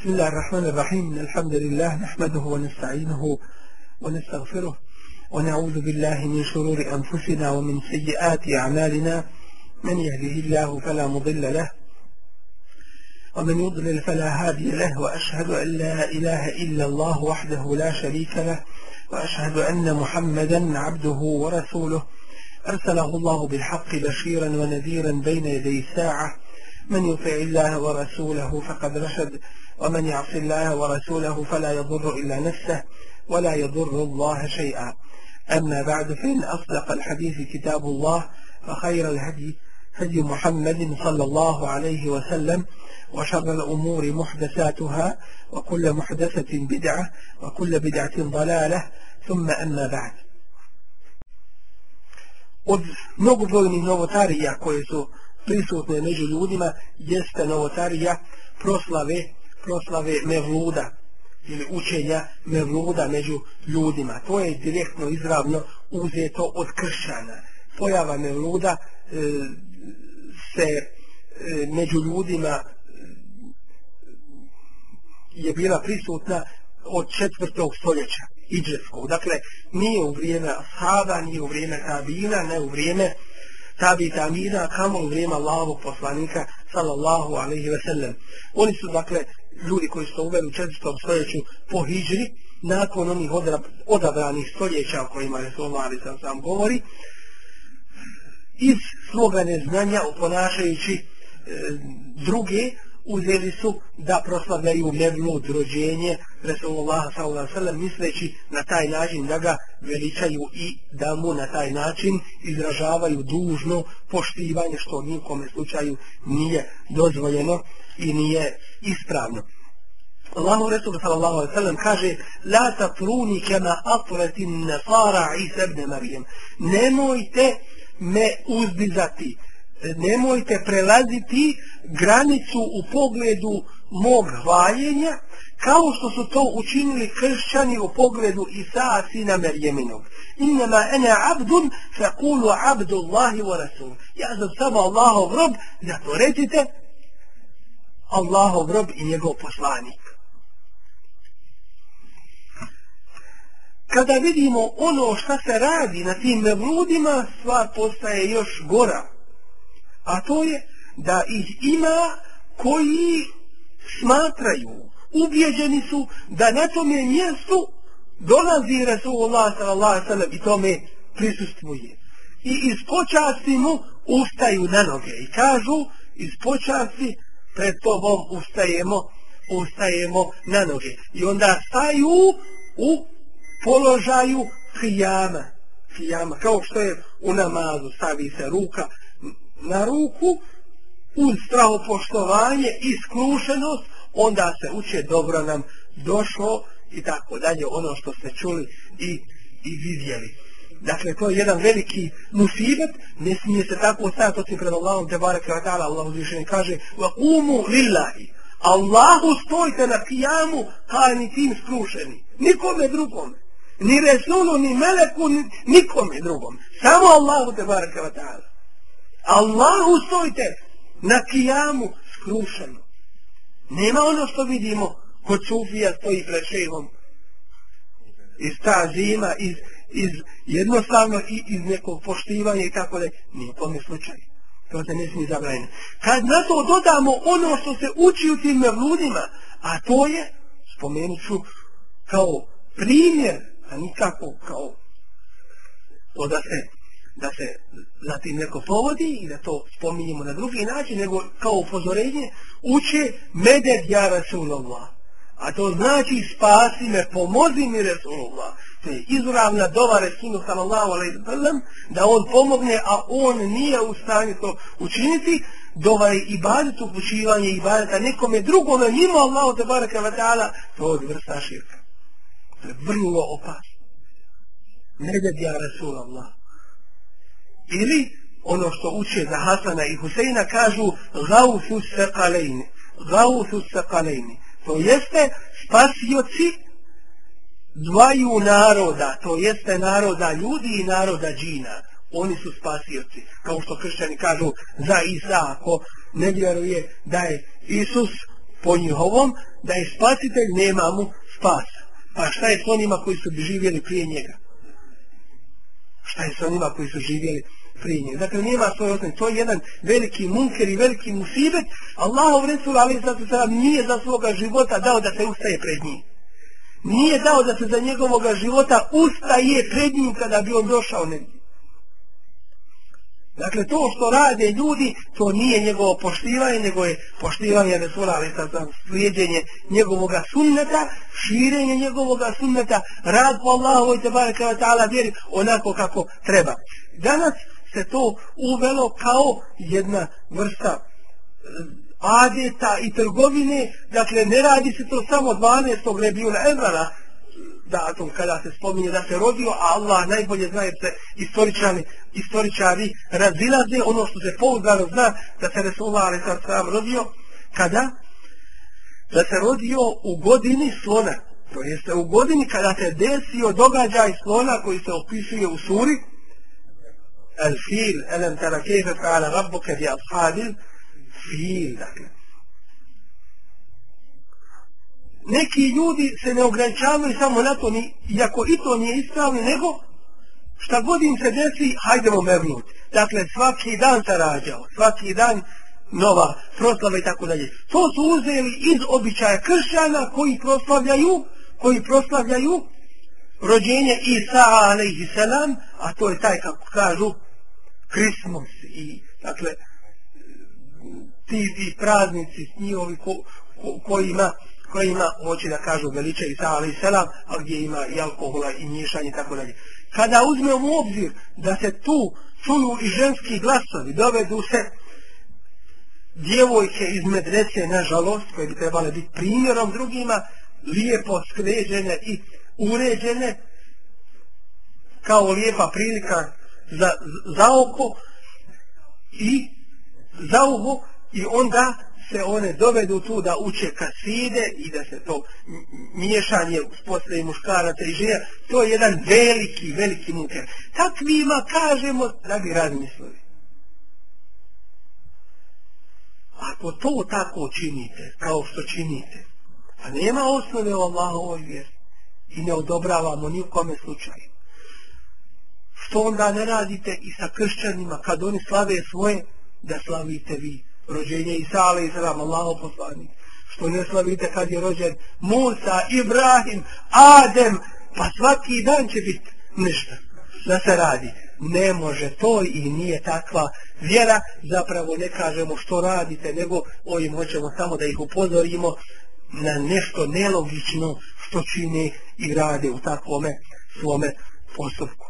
بسم الله الرحمن الرحيم. الحمد لله نحمده ونستعينه ونستغفره ونعوذ بالله من شرور أنفسنا ومن سيئات أعمالنا. من يهده الله فلا مضل له ومن يضلل فلا هادي له. وأشهد أن لا إله إلا الله وحده لا شريك له. وأشهد أن محمدا عبده ورسوله. أرسله الله بالحق بشيرا ونذيرا بين يدي الساعة. من يطع الله ورسوله فقد رشد. ومن يعص الله ورسوله فلا يضر إلا نفسه ولا يضر الله شيئا. أما بعد فإن أصدق الحديث كتاب الله فخير الهدي هدي محمد صلى الله عليه وسلم وشر الأمور محدثاتها وكل محدثة بدعة وكل بدعة ضلالة ثم أما بعد. Od mnogobrojnih novotarija koje su prisutne među ljudima jeste novotarija proslave proslave mevluda ili učenja mevluda među ljudima. To je direktno izravno uzeto od kršćana. Pojava mevluda e, se e, među ljudima e, je bila prisutna od četvrtog stoljeća iđeskog. Dakle, nije u vrijeme Ashaba, nije u vrijeme Tabina, ne u vrijeme Tabi Tamina, kamo u vrijeme Allahovog poslanika, sallallahu alaihi ve sellem. Oni su, dakle, ljudi koji su uveli u četvrtom stoljeću po hijđri, nakon onih odabranih stoljeća o kojima je Somali sam sam govori, iz svoga neznanja uponašajući e, druge, uzeli su da proslavljaju mevlud rođenje Resulullah s.a.v. misleći na taj način da ga veličaju i da mu na taj način izražavaju dužno poštivanje što nikome slučaju nije dozvoljeno i nije ispravno. Allahu Resul sallallahu alaihi sallam kaže La tatruni kema atletin nasara Isa ibn Marijem Nemojte me uzdizati Nemojte prelaziti granicu u pogledu mog hvaljenja kao što su to učinili kršćani u pogledu Isa sina Merjeminog. Innama ene abdun fe kulu abdullahi wa rasul. Ja sam samo Allahov rob, zato recite Allahov rob i njegov poslanik. Kada vidimo ono šta se radi na tim mevludima, stvar postaje još gora. A to je da ih ima koji smatraju, ubjeđeni su da na tome mjestu dolazi Resulullah sallallahu sallam i tome prisustvuje. I iz počasti mu ustaju na noge i kažu iz počasti pred tobom ustajemo, ustajemo na noge. I onda staju u položaju kijama. Kijama, kao što je u namazu, stavi se ruka na ruku, uz strahopoštovanje i skrušenost, onda se uče dobro nam došlo i tako dalje, ono što ste čuli i, i vidjeli. Dakle, to je jedan veliki musibet, ne smije se tako stajati osim pred Allahom, te barek i vatala, Allah uzvišenje kaže, wa umu lillahi, Allahu stojite na kijamu, kao ni tim skrušeni, nikome drugome, ni Resulu, ni Meleku, ni, nikome drugom, samo Allahu te barek i vatala. Allahu stojite na kijamu skrušeno. Nema ono što vidimo kod Sufija stoji pred šehom iz ta zima, iz, iz jednostavno i iz nekog poštivanja i tako da nije tome slučaj. To se ne smije zabraniti. Kad na to dodamo ono što se uči u tim mevludima, a to je, spomenut ću, kao primjer, a nikako kao to da se da se zatim neko povodi i da to spominjemo na drugi način, nego kao upozorenje, uče meded ja Rasulullah. A to znači spasi me, pomozi mi Rasulullah. To je izravna dova Rasulu sallallahu alaihi sallam, da on pomogne, a on nije u stanju to učiniti, dova je ibadet upućivanje ibadeta nekome drugome, mimo Allahu te baraka wa ta'ala, to je vrsta širka. To je vrlo opasno. Meded ja Rasulullah ili ono što uče za Hasana i Huseina kažu gausu sekalejni gausu sekalejni to jeste spasioci dvaju naroda to jeste naroda ljudi i naroda džina oni su spasioci kao što kršćani kažu za Isa ako ne vjeruje da je Isus po njihovom, da je spasitelj, nema mu spasa. Pa šta je s onima koji su živjeli prije njega? Šta je s onima koji su živjeli prije njega? Dakle, nema svoje osnovi. To je jedan veliki munker i veliki musibet. Allahov Resul, ali zato sada nije za svoga života dao da se ustaje pred njim. Nije dao da se za njegovog života ustaje pred njim kada bi on došao negdje. Dakle, to što rade ljudi, to nije njegovo poštivanje, nego je poštivanje Resula, ali sad sam slijedjenje njegovog sunneta, širenje njegovog sunneta, rad po Allahovoj tebara kada ta'ala vjeri onako kako treba. Danas se to uvelo kao jedna vrsta eh, adeta i trgovine, dakle ne radi se to samo 12. rebijuna Emrana, datum kada se spominje da se rodio, a Allah najbolje zna jer se istoričari, istoričari razilaze ono što se pouzdano zna da se Resulullah ali sad sam rodio, kada? Da se rodio u godini slona. To jeste u godini kada se desio događaj slona koji se opisuje u suri الفيل ألم ترى كيف فعل ربك بأصحاب الفيل dakle neki ljudi se ne ograničavaju samo na to, ni, iako i to nije ispravno, nego šta god im se desi, hajdemo mevnut. Dakle, svaki dan se rađao, svaki dan nova proslava i tako dalje. To su uzeli iz običaja kršćana koji proslavljaju, koji proslavljaju rođenje Isa alaihi salam, a to je taj, kako kažu, Christmas i, dakle, ti, ti praznici s njihovi ko, ko, kojima, kojima hoće da kažu veliče Isa alaih selam, a gdje ima i alkohola i miješanje i tako dalje. Kada uzme u obzir da se tu čuju i ženski glasovi, dovedu se djevojke iz medrese, nažalost, koje bi trebale biti primjerom drugima, lijepo skređene i uređene, kao lijepa prilika za, za oko i za uho, i onda se one dovedu tu da uče kaside i da se to miješanje uspostavi muškaraca i žena, to je jedan veliki, veliki muker. Takvima kažemo da bi razmislili. Ako to tako činite, kao što činite, a nema osnove u Allahovoj vjeri i ne odobravamo nikome u slučaju, što onda ne radite i sa kršćanima kad oni slave svoje, da slavite vi rođenje Isa alaih i sallam, Allaho poslanik. Što ne slavite kad je rođen Musa, Ibrahim, Adem, pa svaki dan će biti ništa da se radi. Ne može to i nije takva vjera, zapravo ne kažemo što radite, nego ovim hoćemo samo da ih upozorimo na nešto nelogično što čine i rade u takvome svome postupku.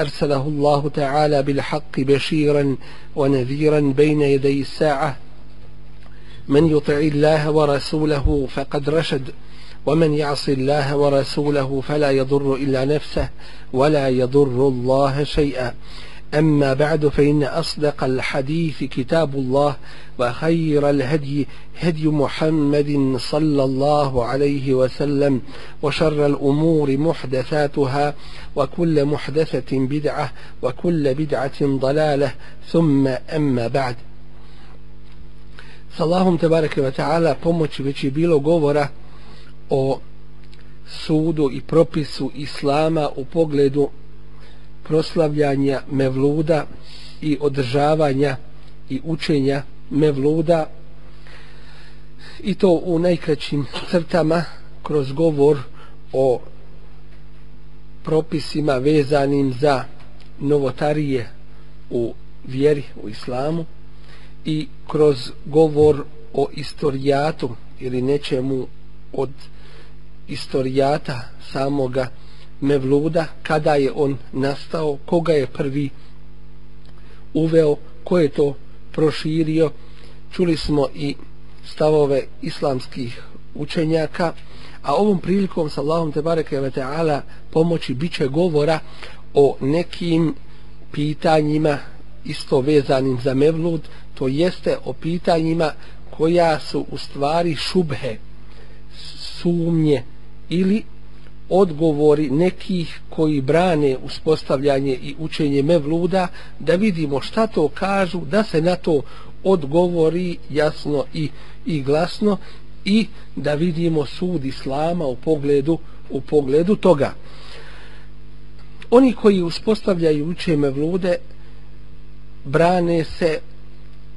أرسله الله تعالى بالحق بشيرا ونذيرا بين يدي الساعة. من يطع الله ورسوله فقد رشد ومن يعص الله ورسوله فلا يضر إلا نفسه ولا يضر الله شيئا. أما بعد فإن أصدق الحديث كتاب الله وخير الهدي هدي محمد صلى الله عليه وسلم وشر الأمور محدثاتها وكل محدثة بدعة وكل بدعة ضلالة ثم أما بعد. S Allahom bareke ve taala pomoći već je bilo govora o sudu i propisu islama u pogledu proslavljanja mevluda i održavanja i učenja mevluda i to u najkraćim crtama kroz govor o propisima vezanim za novotarije u vjeri u islamu i kroz govor o istorijatu ili nečemu od istorijata samoga Mevluda, kada je on nastao, koga je prvi uveo, ko je to proširio. Čuli smo i stavove islamskih učenjaka, a ovom prilikom sa Allahom te bareke ve taala pomoći biće govora o nekim pitanjima isto vezanim za mevlud to jeste o pitanjima koja su u stvari šubhe sumnje ili odgovori nekih koji brane uspostavljanje i učenje mevluda da vidimo šta to kažu da se na to odgovori jasno i, i glasno i da vidimo sud islama u pogledu u pogledu toga. Oni koji uspostavljaju uče mevlude brane se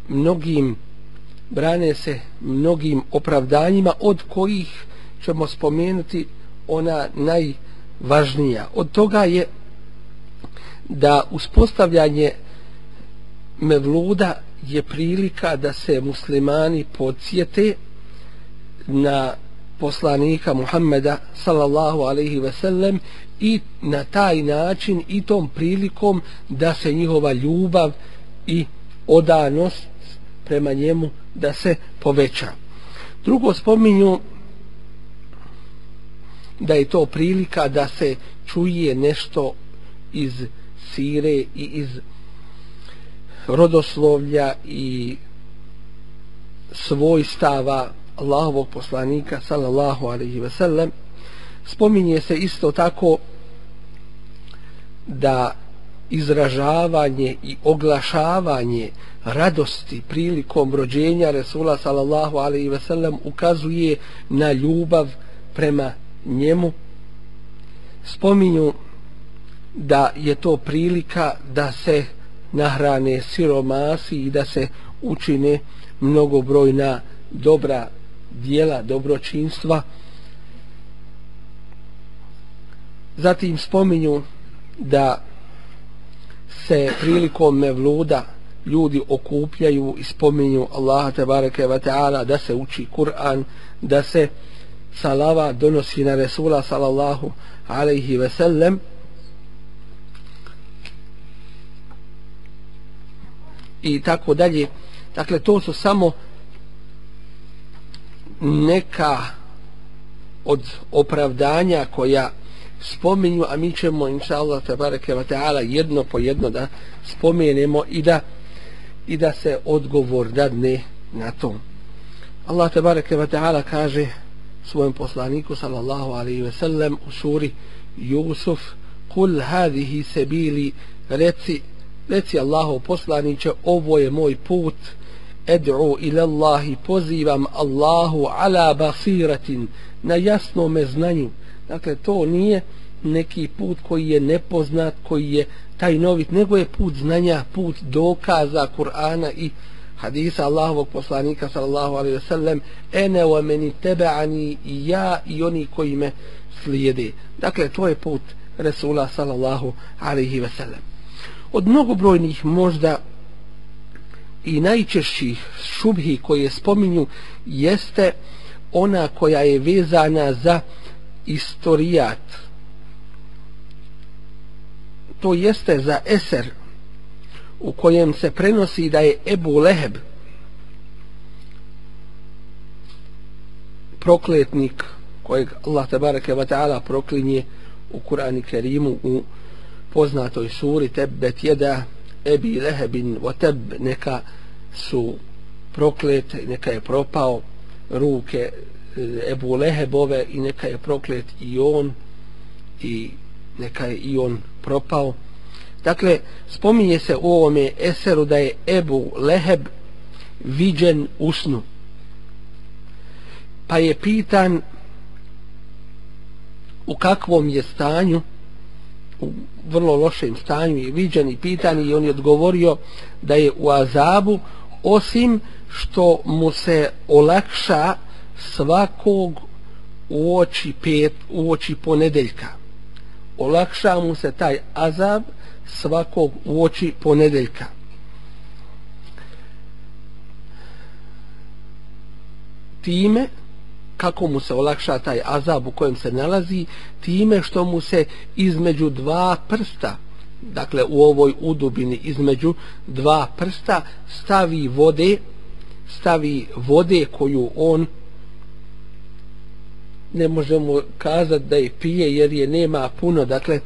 mnogim brane se mnogim opravdanjima od kojih ćemo spomenuti ona najvažnija. Od toga je da uspostavljanje mevluda je prilika da se muslimani podsjete na poslanika Muhammeda sallallahu alaihi ve sellem i na taj način i tom prilikom da se njihova ljubav i odanost prema njemu da se poveća. Drugo spominju da je to prilika da se čuje nešto iz sire i iz rodoslovlja i svojstava Allahovog poslanika sallallahu alaihi ve sellem. Spominje se isto tako da izražavanje i oglašavanje radosti prilikom rođenja Resula sallallahu alaihi ve sellem ukazuje na ljubav prema njemu spominju da je to prilika da se nahrane siromasi i da se učine mnogobrojna dobra dijela dobročinstva. Zatim spominju da se prilikom mevluda ljudi okupljaju i spominju Allaha te bareke taala da se uči Kur'an da se salava donosi na Resula sallallahu alaihi ve sellem. I tako dalje. Dakle to su samo neka od opravdanja koja spominju a mi ćemo inša Allah tabareke wa ta'ala jedno po jedno da spomenemo i da i da se odgovor dadne na to. Allah tabareke wa ta'ala kaže svojem poslaniku sallallahu alaihi ve sellem u suri Jusuf kul hadihi sebili reci reci Allahu poslaniće ovo je moj put ed'u ila Allahi pozivam Allahu ala basiratin na jasnom znanju. Dakle to nije neki put koji je nepoznat koji je tajnovit nego je put znanja put dokaza Kur'ana i hadisa Allahovog poslanika sallallahu alaihi ve sellem ene wa meni tebe'ani i ja i oni koji me slijede. Dakle to je put Resula sallallahu alaihi ve sellem od mnogobrojnih možda i najčešćih šubhi koje spominju jeste ona koja je vezana za istorijat. To jeste za eser u kojem se prenosi da je Ebu Leheb prokletnik kojeg Allah tabaraka wa ta'ala proklinje u Kur'ani Kerimu u poznatoj suri Tebbet jeda Ebi Lehebin wa teb neka su proklet neka je propao ruke eh, Ebu Lehebove i neka je proklet i on i neka je i on propao. Dakle, spominje se u ovome eseru da je Ebu Leheb viđen u snu. Pa je pitan u kakvom je stanju, u vrlo lošem stanju je viđen i pitan i on je odgovorio da je u azabu osim što mu se olakša svakog u oči, pet, u oči ponedeljka. Olakša mu se taj azab svakog u oči ponedeljka. Time, kako mu se olakša taj azab u kojem se nalazi, time što mu se između dva prsta, dakle u ovoj udubini između dva prsta, stavi vode, stavi vode koju on ne možemo kazati da je pije jer je nema puno dakle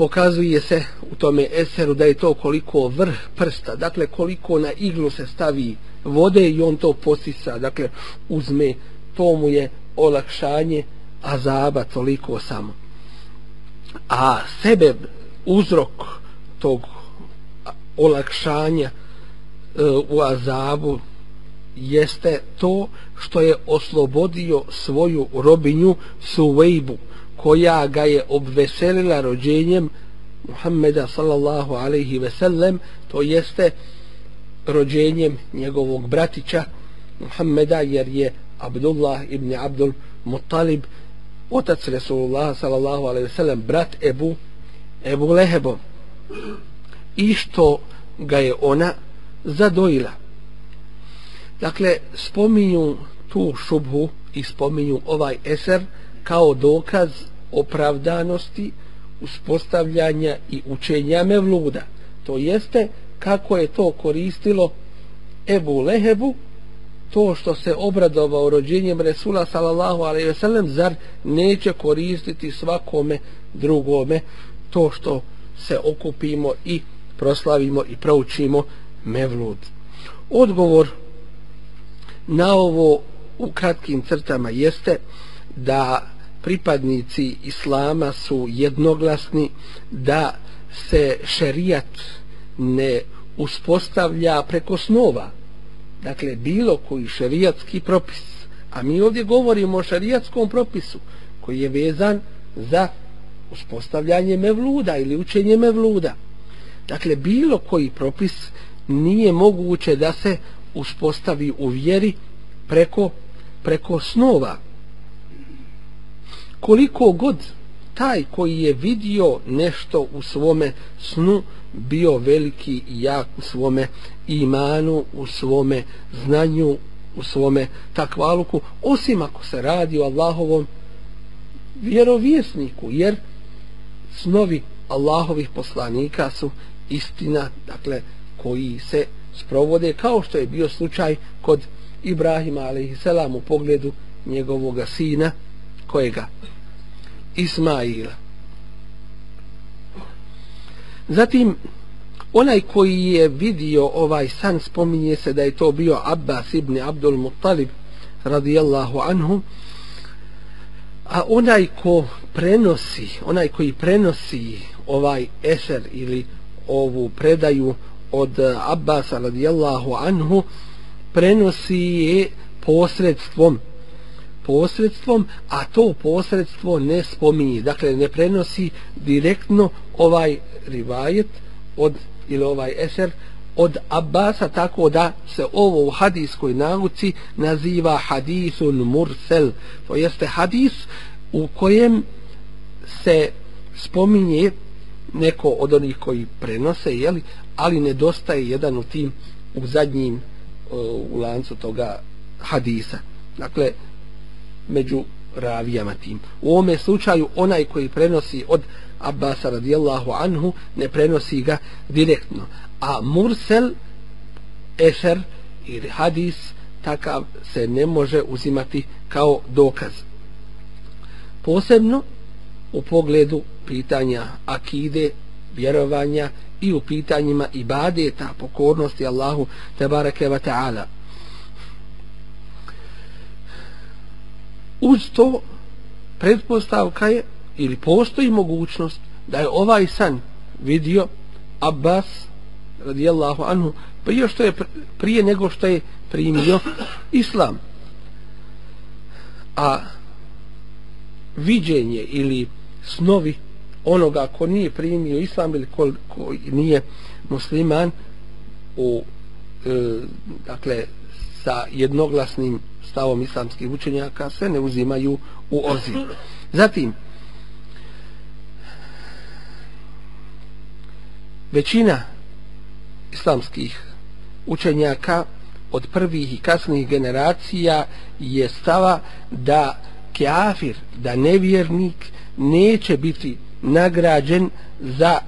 pokazuje se u tome eseru da je to koliko vrh prsta. Dakle koliko na iglu se stavi vode i on to posisa. Dakle uzme to mu je olakšanje azaba toliko samo. A sebe uzrok tog olakšanja e, u azabu jeste to što je oslobodio svoju robinju Suvejbu koja ga je obveselila rođenjem Muhammeda sallallahu alaihi ve sellem to jeste rođenjem njegovog bratića Muhammeda jer je Abdullah ibn Abdul Muttalib otac Resulullah sallallahu alaihi ve sellem brat Ebu Ebu Lehebom. I što ga je ona zadojila? Dakle spominju tu šubhu i spominju ovaj eser kao dokaz opravdanosti uspostavljanja i učenja mevluda. To jeste kako je to koristilo Ebu Lehebu to što se obradovao rođenjem Resula sallallahu alaihi ve sellem zar neće koristiti svakome drugome to što se okupimo i proslavimo i proučimo mevlud. Odgovor na ovo u kratkim crtama jeste da pripadnici islama su jednoglasni da se šerijat ne uspostavlja preko snova. Dakle bilo koji šerijatski propis a mi ovdje govorimo o šerijatskom propisu koji je vezan za uspostavljanje mevluda ili učenje mevluda. Dakle bilo koji propis nije moguće da se uspostavi u vjeri preko preko snova koliko god taj koji je vidio nešto u svome snu bio veliki i jak u svome imanu, u svome znanju, u svome takvaluku, osim ako se radi o Allahovom vjerovjesniku, jer snovi Allahovih poslanika su istina, dakle, koji se sprovode kao što je bio slučaj kod Ibrahima alaihissalam u pogledu njegovog sina kojega? Ismaila. Zatim onaj koji je vidio ovaj san spominje se da je to bio Abbas ibn Abdul Muttalib radijallahu anhu. A onaj ko prenosi onaj koji prenosi ovaj eser ili ovu predaju od Abbasa radijallahu anhu prenosi je posredstvom posredstvom, a to posredstvo ne spominje. Dakle, ne prenosi direktno ovaj rivajet od, ili ovaj eser od Abbasa, tako da se ovo u hadijskoj nauci naziva hadisun mursel. To jeste hadis u kojem se spominje neko od onih koji prenose, jeli, ali nedostaje jedan u tim u zadnjim u lancu toga hadisa. Dakle, među ravijama tim. U ovome slučaju onaj koji prenosi od Abbasa radijallahu anhu ne prenosi ga direktno. A mursel, eser ili hadis takav se ne može uzimati kao dokaz. Posebno u pogledu pitanja akide, vjerovanja i u pitanjima ibadeta, pokornosti Allahu tebareke wa ta'ala. Uz to pretpostavka je ili postoji mogućnost da je ovaj san vidio Abbas radijallahu anhu pa prije što je prije nego što je primio islam. A viđenje ili snovi onoga ko nije primio islam ili ko, ko nije musliman u e, dakle sa jednoglasnim stavom islamskih učenjaka se ne uzimaju u obzir. Zatim, većina islamskih učenjaka od prvih i kasnih generacija je stava da kafir, da nevjernik neće biti nagrađen za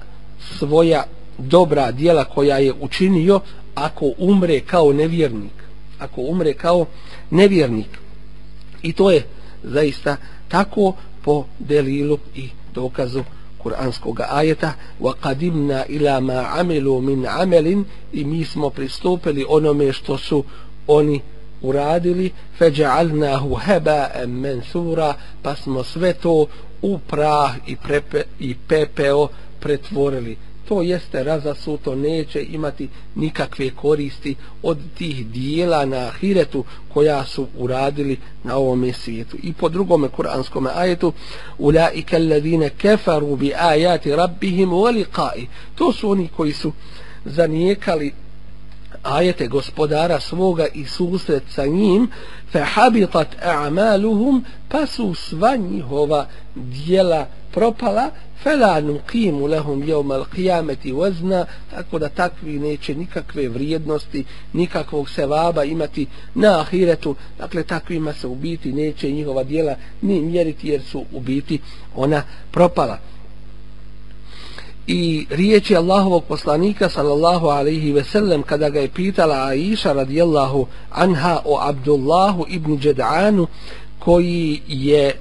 svoja dobra dijela koja je učinio ako umre kao nevjernik ako umre kao nevjernik. I to je zaista tako po delilu i dokazu kuranskog ajeta. wa qadimna ila ma amilu min amelin i mi smo pristupili onome što su oni uradili. feđa'alnahu heba mensura pa smo sve to u prah i, prepe, i pepeo pretvorili to jeste razasuto neće imati nikakve koristi od tih dijela na ahiretu koja su uradili na ovom svijetu. I po drugome kuranskom ajetu ulaika alladine kefaru bi ajati rabbihim wa liqa'i. To su oni koji su zanijekali ajete gospodara svoga i susret sa njim fa habitat a'maluhum pa su sva njihova dijela propala fela nuqimu lahum yawm al-qiyamati wazna tako da takvi neće nikakve vrijednosti nikakvog sevaba imati na ahiretu. Dakle takvima se u biti neće njihova dijela ni mjeriti jer su u biti ona propala i riječi Allahovog poslanika sallallahu alaihi ve sellem kada ga je pitala Aisha radijallahu anha o Abdullahu ibn Đed'anu koji je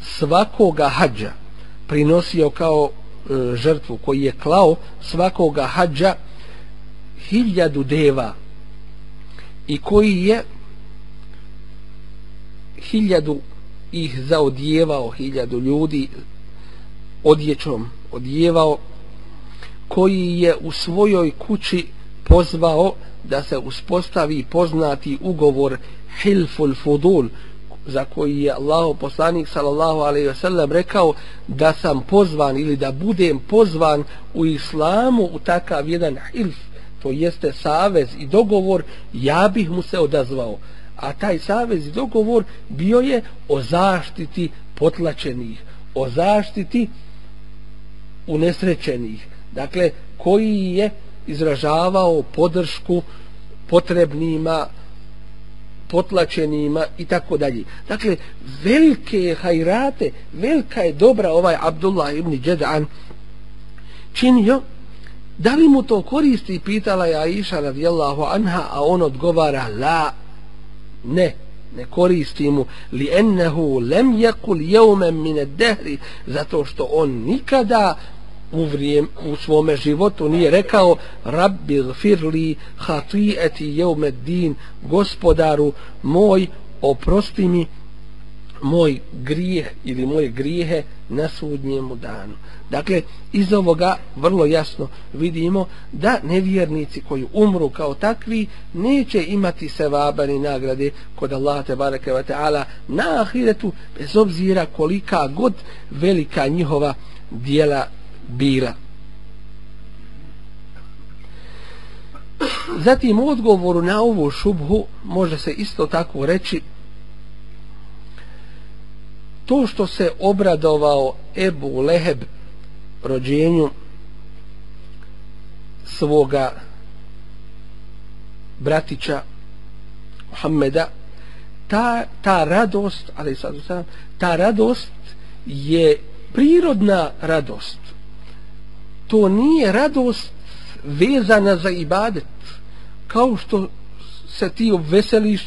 svakoga hađa prinosio kao e, žrtvu koji je klao svakoga hađa hiljadu deva i koji je hiljadu ih zaodjevao hiljadu ljudi odjećom odjevao koji je u svojoj kući pozvao da se uspostavi poznati ugovor Hilful Fudul za koji je Allah poslanik sallallahu alejhi ve sellem rekao da sam pozvan ili da budem pozvan u islamu u takav jedan hilf to jeste savez i dogovor ja bih mu se odazvao. A taj savez i dogovor bio je o zaštiti potlačenih o zaštiti unesrećenih. Dakle koji je izražavao podršku potrebnima potlačenima i tako dalje. Dakle, velike hajrate, velika je dobra ovaj Abdullah ibn Đedan činio, da li mu to koristi, pitala je Aisha radijallahu anha, a on odgovara, la, ne, ne koristi mu, li ennehu lem jekul min mine dehri, zato što on nikada u, vrijem, u svome životu nije rekao rabbi gfirli yawm ad-din gospodaru moj oprosti mi moj grijeh ili moje grijehe na sudnjemu danu. Dakle, iz ovoga vrlo jasno vidimo da nevjernici koji umru kao takvi neće imati sevaba ni nagrade kod Allaha te bareke ve ta'ala na ahiretu bez obzira kolika god velika njihova dijela bila. Zatim u odgovoru na ovu šubhu može se isto tako reći to što se obradovao Ebu Leheb rođenju svoga bratića Muhammeda ta, ta radost ali sad ta radost je prirodna radost. To nije radost vezana za ibadet kao što se ti obveseliš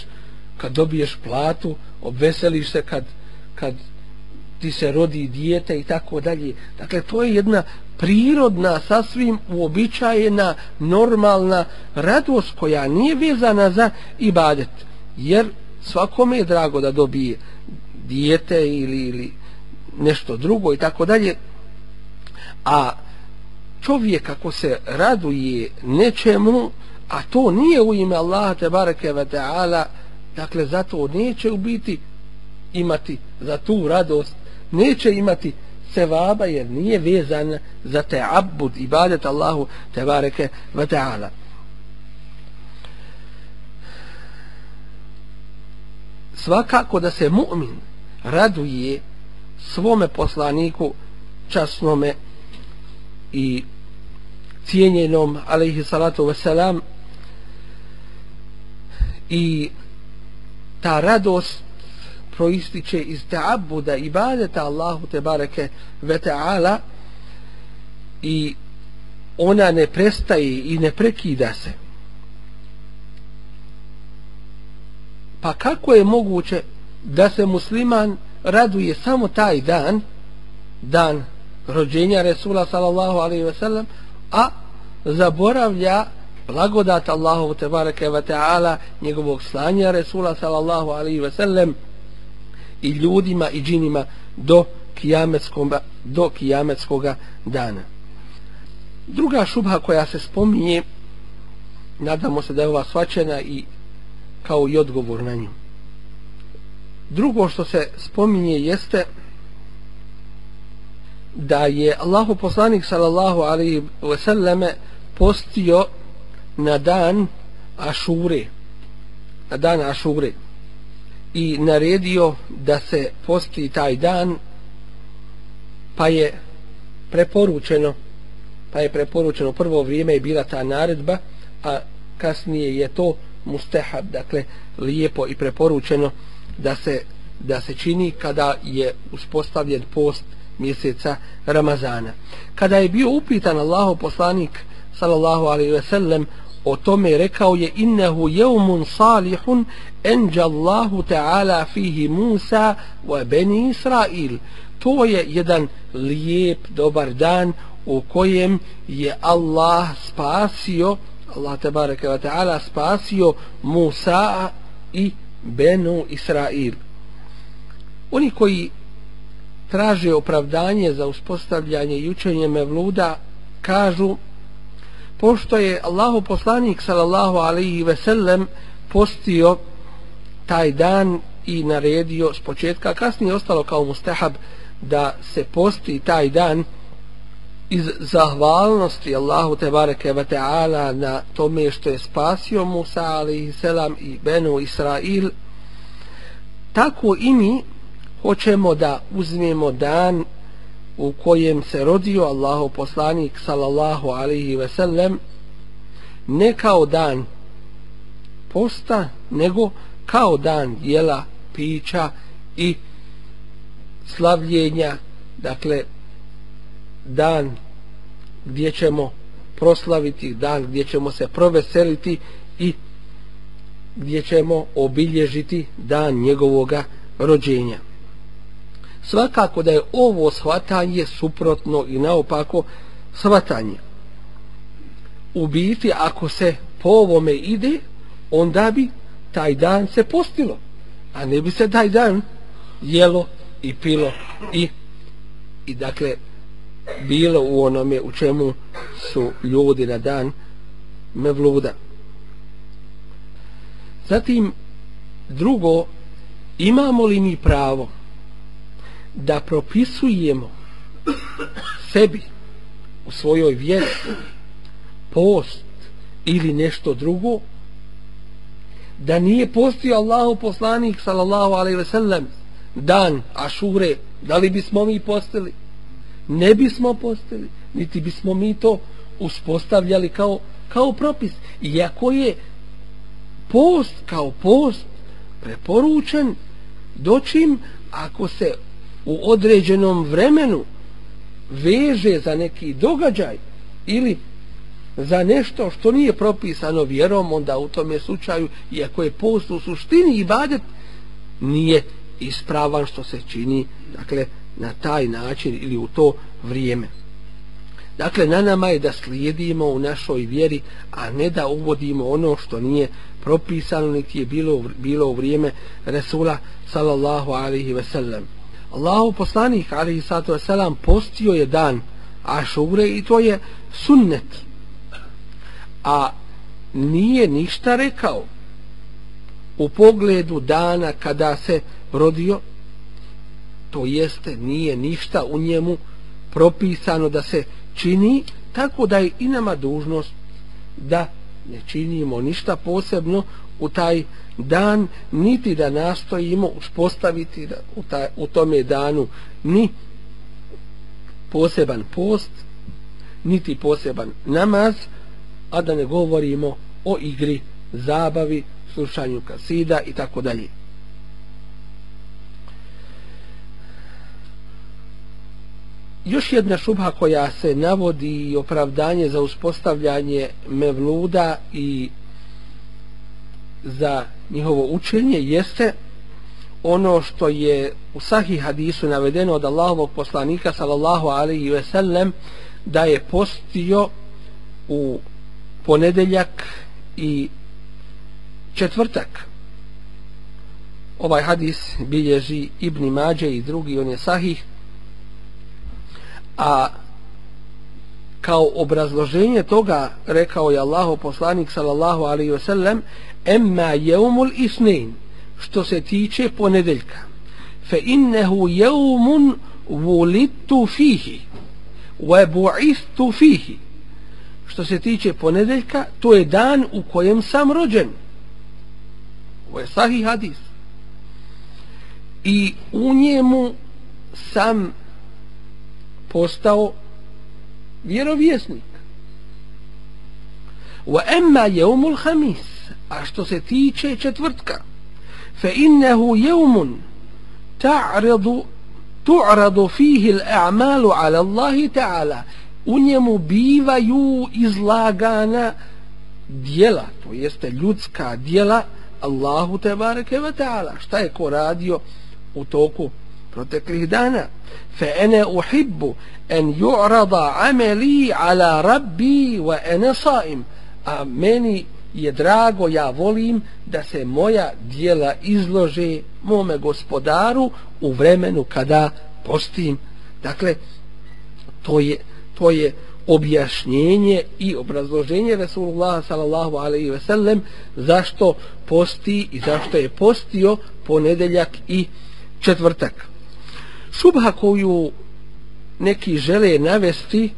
kad dobiješ platu obveseliš se kad, kad ti se rodi dijete i tako dalje. Dakle to je jedna prirodna sasvim uobičajena normalna radost koja nije vezana za ibadet. Jer svakome je drago da dobije dijete ili, ili nešto drugo i tako dalje. A čovjek ako se raduje nečemu, a to nije u ime Allaha te bareke ve taala, dakle zato neće u biti imati za tu radost, neće imati sevaba jer nije vezan za te abud ibadet Allahu te bareke ve taala. Svakako da se mu'min raduje svome poslaniku časnome i cijenjenom alaihi salatu wasalam i ta radost proističe iz ta'abuda ibadeta Allahu te bareke ve ta'ala i ona ne prestaje i ne prekida se. Pa kako je moguće da se musliman raduje samo taj dan, dan rođenja Resula sallallahu alaihi ve sellem, a zaboravlja blagodat Allahu te bareke ve taala njegovog slanja Resula sallallahu alaihi ve sellem? I ljudima i džinima do kijametskog do kijametskog dana. Druga šubha koja se spominje nadamo se da je ova svačena i kao i odgovor na nju. Drugo što se spominje jeste da je Allahu poslanik sallallahu alaihi ve selleme postio na dan Ašure na dan Ašure i naredio da se posti taj dan pa je preporučeno pa je preporučeno prvo vrijeme je bila ta naredba a kasnije je to mustehab dakle lijepo i preporučeno da se da se čini kada je uspostavljen post mjeseca Ramazana. Kada je bio upitan Allahu poslanik sallallahu alejhi ve sellem o tome rekao je innehu yawmun salihun enđallahu ta'ala fihi Musa wa bani Israil. To je jedan lijep dobar dan u kojem je Allah spasio Allah tebareke ve taala spasio Musa i Benu Israil. Oni koji traže opravdanje za uspostavljanje i učenje Mevluda kažu pošto je Allahu poslanik sallallahu alaihi ve sellem postio taj dan i naredio s početka kasnije ostalo kao mustahab da se posti taj dan iz zahvalnosti Allahu te bareke ve taala na tome što je spasio Musa alaihi selam i Benu Israil. Tako i mi hoćemo da uzmemo dan u kojem se rodio Allahu poslanik sallallahu alaihi ve sellem ne kao dan posta nego kao dan jela pića i slavljenja dakle dan gdje ćemo proslaviti dan gdje ćemo se proveseliti i gdje ćemo obilježiti dan njegovoga rođenja. Svakako da je ovo shvatanje suprotno i naopako shvatanje. U biti, ako se po ovome ide, onda bi taj dan se postilo, a ne bi se taj dan jelo i pilo i, i dakle, bilo u onome u čemu su ljudi na dan mevluda. Zatim, drugo, imamo li mi pravo da propisujemo sebi u svojoj vjeri post ili nešto drugo da nije postio Allahu poslanik sallallahu alejhi ve sellem dan ašure da li bismo mi postili ne bismo postili, niti bismo mi to uspostavljali kao, kao propis. Iako je post kao post preporučen dočim ako se u određenom vremenu veže za neki događaj ili za nešto što nije propisano vjerom, onda u tome slučaju, iako je post u suštini i badet, nije ispravan što se čini, dakle, na taj način ili u to vrijeme. Dakle, na nama je da slijedimo u našoj vjeri, a ne da uvodimo ono što nije propisano, niti je bilo, bilo u vrijeme Resula sallallahu alaihi ve sellem. Allahu poslanik alaihi sallatu ve postio je dan Ašure i to je sunnet. A nije ništa rekao u pogledu dana kada se rodio to jeste nije ništa u njemu propisano da se čini tako da je i nama dužnost da ne činimo ništa posebno u taj dan niti da nastojimo uspostaviti da u, ta, u tome danu ni poseban post niti poseban namaz a da ne govorimo o igri zabavi slušanju kasida i tako dalje. Još jedna šubha koja se navodi i opravdanje za uspostavljanje mevluda i za njihovo učenje jeste ono što je u sahih hadisu navedeno od Allahovog poslanika sallallahu alaihi ve sellem da je postio u ponedeljak i četvrtak. Ovaj hadis bilježi Ibn Mađe i drugi on je sahih. A kao obrazloženje toga rekao je Allahu poslanik sallallahu alaihi ve sellem emma jeumul isnin što se tiče ponedeljka. Fe innehu jeumun vulittu fihi wa bu'istu fihi. Što se tiče ponedeljka to je dan u kojem sam rođen. Ovo je sahih hadis. I u njemu sam postao vjerovjesnik. Wa emma jeumul hamis a što se tiče četvrtka fa innehu jevmun ta'radu tu'radu fihi l'a'malu ala Allahi ta'ala. U njemu bivaju izlagana dijela to jeste ljudska dijela Allahu te bareke ve ta'ala. Šta je ko radio u toku proteklih dana? Fa ene uhibbu en ju'rada ameli ala rabbi wa ene saim. A meni je drago ja volim da se moja dijela izlože mome gospodaru u vremenu kada postim dakle to je to je objašnjenje i obrazloženje Rasulullah sallallahu alaihi ve sellem zašto posti i zašto je postio ponedeljak i četvrtak. Šubha koju neki žele navesti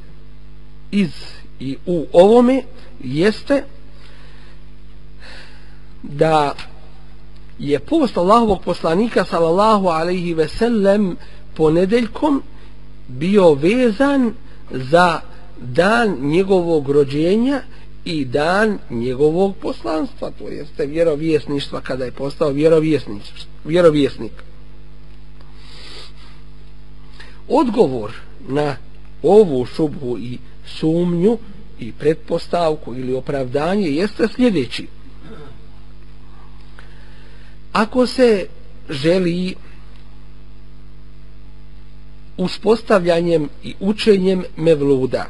iz i u ovome jeste da je post Allahovog poslanika sallallahu alaihi ve sellem ponedeljkom bio vezan za dan njegovog rođenja i dan njegovog poslanstva, to jeste vjerovjesništva kada je postao vjerovjesnik. vjerovjesnik. Odgovor na ovu šubhu i sumnju i pretpostavku ili opravdanje jeste sljedeći. Ako se želi uspostavljanjem i učenjem mevluda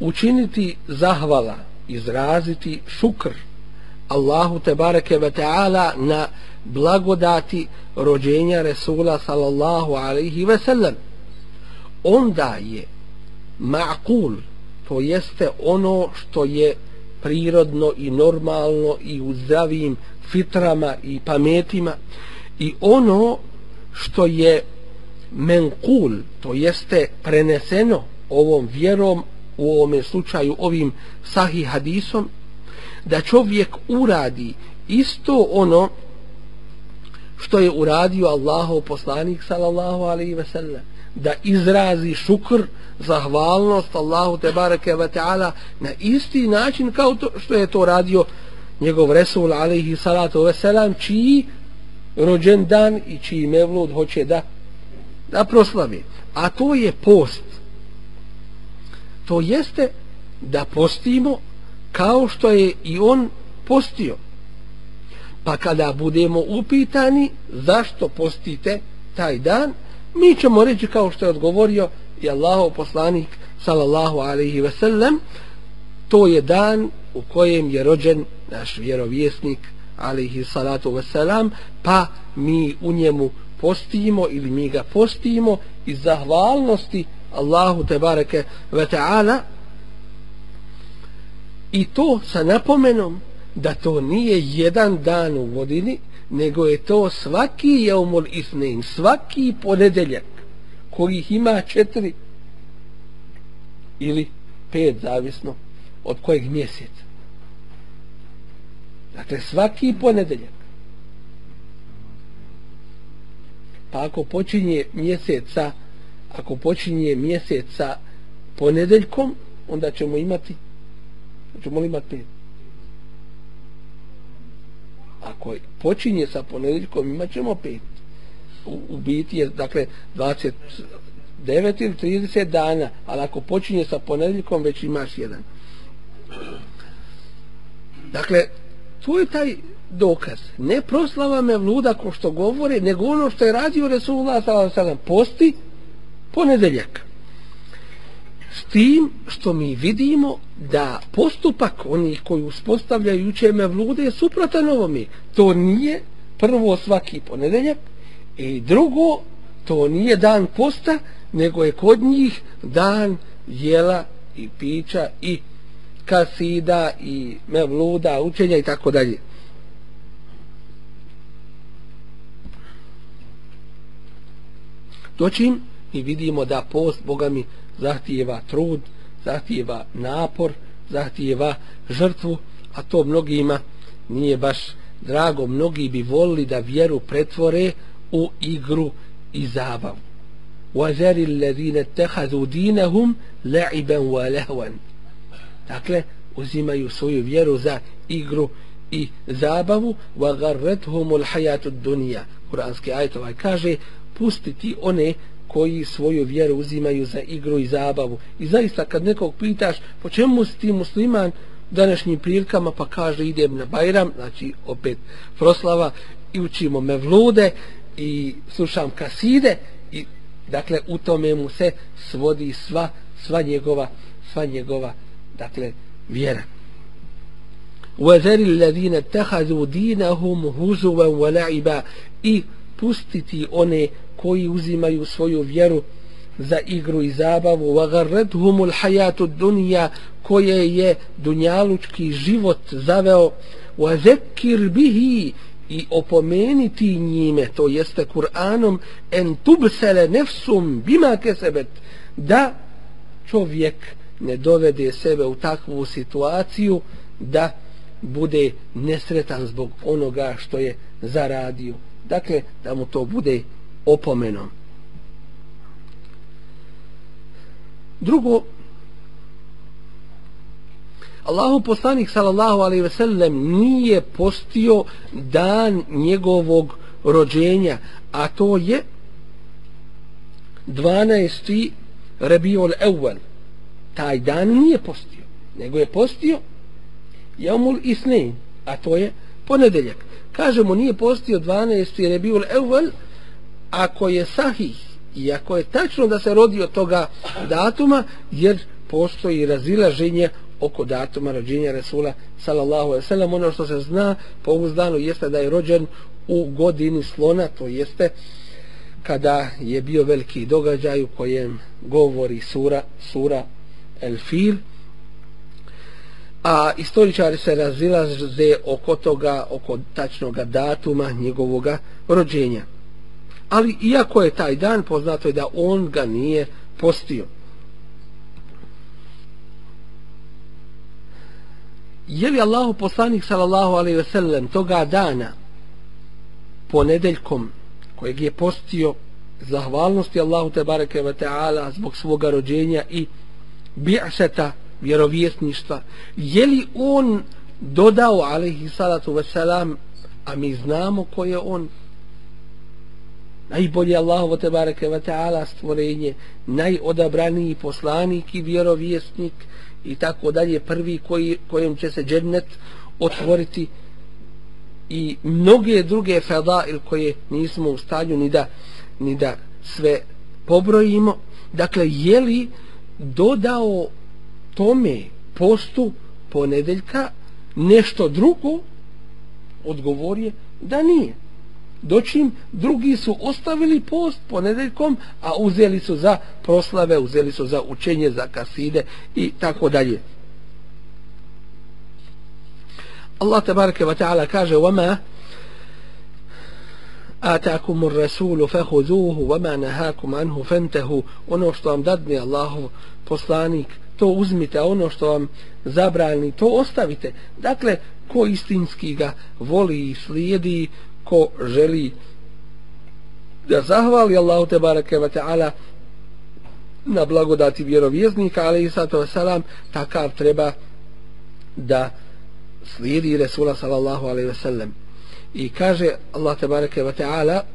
učiniti zahvala izraziti šukr Allahu te bareke ve taala na blagodati rođenja Resula sallallahu alaihi ve sellem onda je ma'kul to jeste ono što je prirodno i normalno i u zdravim fitrama i pametima i ono što je menkul to jeste preneseno ovom vjerom u ovome slučaju ovim sahih hadisom da čovjek uradi isto ono što je uradio Allahov poslanik sallallahu alaihi ve sellem da izrazi šukr zahvalnost Allahu te bareke ve taala na isti način kao to što je to radio njegov Resul alaihi salatu veselam čiji rođen dan i čiji mevlud hoće da da proslavi. A to je post. To jeste da postimo kao što je i on postio. Pa kada budemo upitani zašto postite taj dan mi ćemo reći kao što je odgovorio i Allahov poslanik sallallahu alaihi ve sellem to je dan u kojem je rođen naš vjerovjesnik alihi salatu wasalam pa mi u njemu postimo ili mi ga postimo iz zahvalnosti Allahu te bareke ve taala. I to sa napomenom da to nije jedan dan u godini nego je to svaki jeumul isnin svaki ponedeljak koji ima četiri ili pet zavisno od kojeg mjeseca dakle svaki ponedeljak. Pa ako počinje mjeseca ako počinje mjeseca ponedeljkom onda ćemo imati ćemo li imati pet? Ako počinje sa ponedeljkom imat ćemo pet. U, u biti je dakle 29 ili 30 dana ali ako počinje sa ponedeljkom već imaš jedan. Dakle to je taj dokaz. Ne proslava me vluda ko što govore, nego ono što je radio Resulullah s.a.v. posti ponedeljak. S tim što mi vidimo da postupak onih koji uspostavljaju uče Mevlude je suprotan ovome. To nije prvo svaki ponedeljak i drugo to nije dan posta, nego je kod njih dan jela i pića i kasida i mevluda, učenja i tako dalje. Doćim i vidimo da post Boga mi zahtijeva trud, zahtijeva napor, zahtijeva žrtvu, a to mnogima nije baš drago. Mnogi bi volili da vjeru pretvore u igru i zabavu. وَذَرِ الَّذِينَ اتَّخَذُوا دِينَهُمْ لَعِبًا وَلَهْوًا Dakle, uzimaju svoju vjeru za igru i zabavu. wa وَغَرَّتْهُمُ alhayatu dunya. Kuranski ajet ovaj kaže, pustiti one koji svoju vjeru uzimaju za igru i zabavu. I zaista kad nekog pitaš po čemu si ti musliman u današnjim prilikama, pa kaže idem na Bajram, znači opet proslava, i učimo mevlude i slušam kaside i dakle u tome mu se svodi sva sva njegova sva njegova dakle vjera وَذَرِ الَّذِينَ اتَّخَذُوا دِينَهُمْ هُزُوًا وَلَعِبًا i pustiti one koji uzimaju svoju vjeru za igru i zabavu وَغَرَّدْهُمُ الْحَيَاتُ الدُّنْيَا koje je dunjalučki život zaveo وَذَكِّرْ بِهِ i opomeniti njime, to jeste Kur'anom, en tubsele nefsum bima kesebet, da čovjek ne dovede sebe u takvu situaciju da bude nesretan zbog onoga što je zaradio. Dakle, da mu to bude opomenom. Drugo, Allahu poslanik sallallahu alejhi ve sellem nije postio dan njegovog rođenja, a to je 12. Rabiul Awwal. Taj dan nije postio, nego je postio Jaumul Isnin, a to je ponedeljak. Kažemo nije postio 12. jer je bio Awwal ako je sahih i ako je tačno da se rodi od toga datuma, jer postoji razilaženje oko datuma rođenja Resula sallallahu alejhi ve sellem ono što se zna pouzdano jeste da je rođen u godini slona to jeste kada je bio veliki događaj u kojem govori sura sura El Fil. A istoričari se razilaze oko toga oko tačnog datuma njegovog rođenja. Ali iako je taj dan poznato je da on ga nije postio. Je li Allahu poslanik sallallahu alejhi ve sellem toga dana ponedeljkom kojeg je postio zahvalnosti Allahu te bareke ve taala zbog svoga rođenja i bi'seta, vjerovjesništva. Je li on dodao alaihi salatu ve selam a mi znamo ko je on? Najbolji Allahu te bareke ve taala stvorenje najodabraniji poslanik i vjerovjesnik i tako dalje prvi koji, kojem će se džennet otvoriti i mnoge druge fadail koje nismo u stanju ni da, ni da sve pobrojimo. Dakle je li dodao tome postu ponedeljka nešto drugo odgovor je da nije doćim drugi su ostavili post ponedeljkom, a uzeli su za proslave, uzeli su za učenje, za kaside i tako dalje. Allah tabaraka wa ta'ala kaže وَمَا آتاكم الرسول فخذوه وما نهاكم عنه فانتهوا. Ono što vam dadne Allahu poslanik to uzmite a ono što vam zabrani to ostavite. Dakle ko istinski ga voli i slijedi ko želi da zahvali Allahu te bareke ve taala na blagodati vjerovjesnika ali i sato selam takav treba da slijedi Resula sallallahu alejhi ve sellem. i kaže Allah te bareke ve taala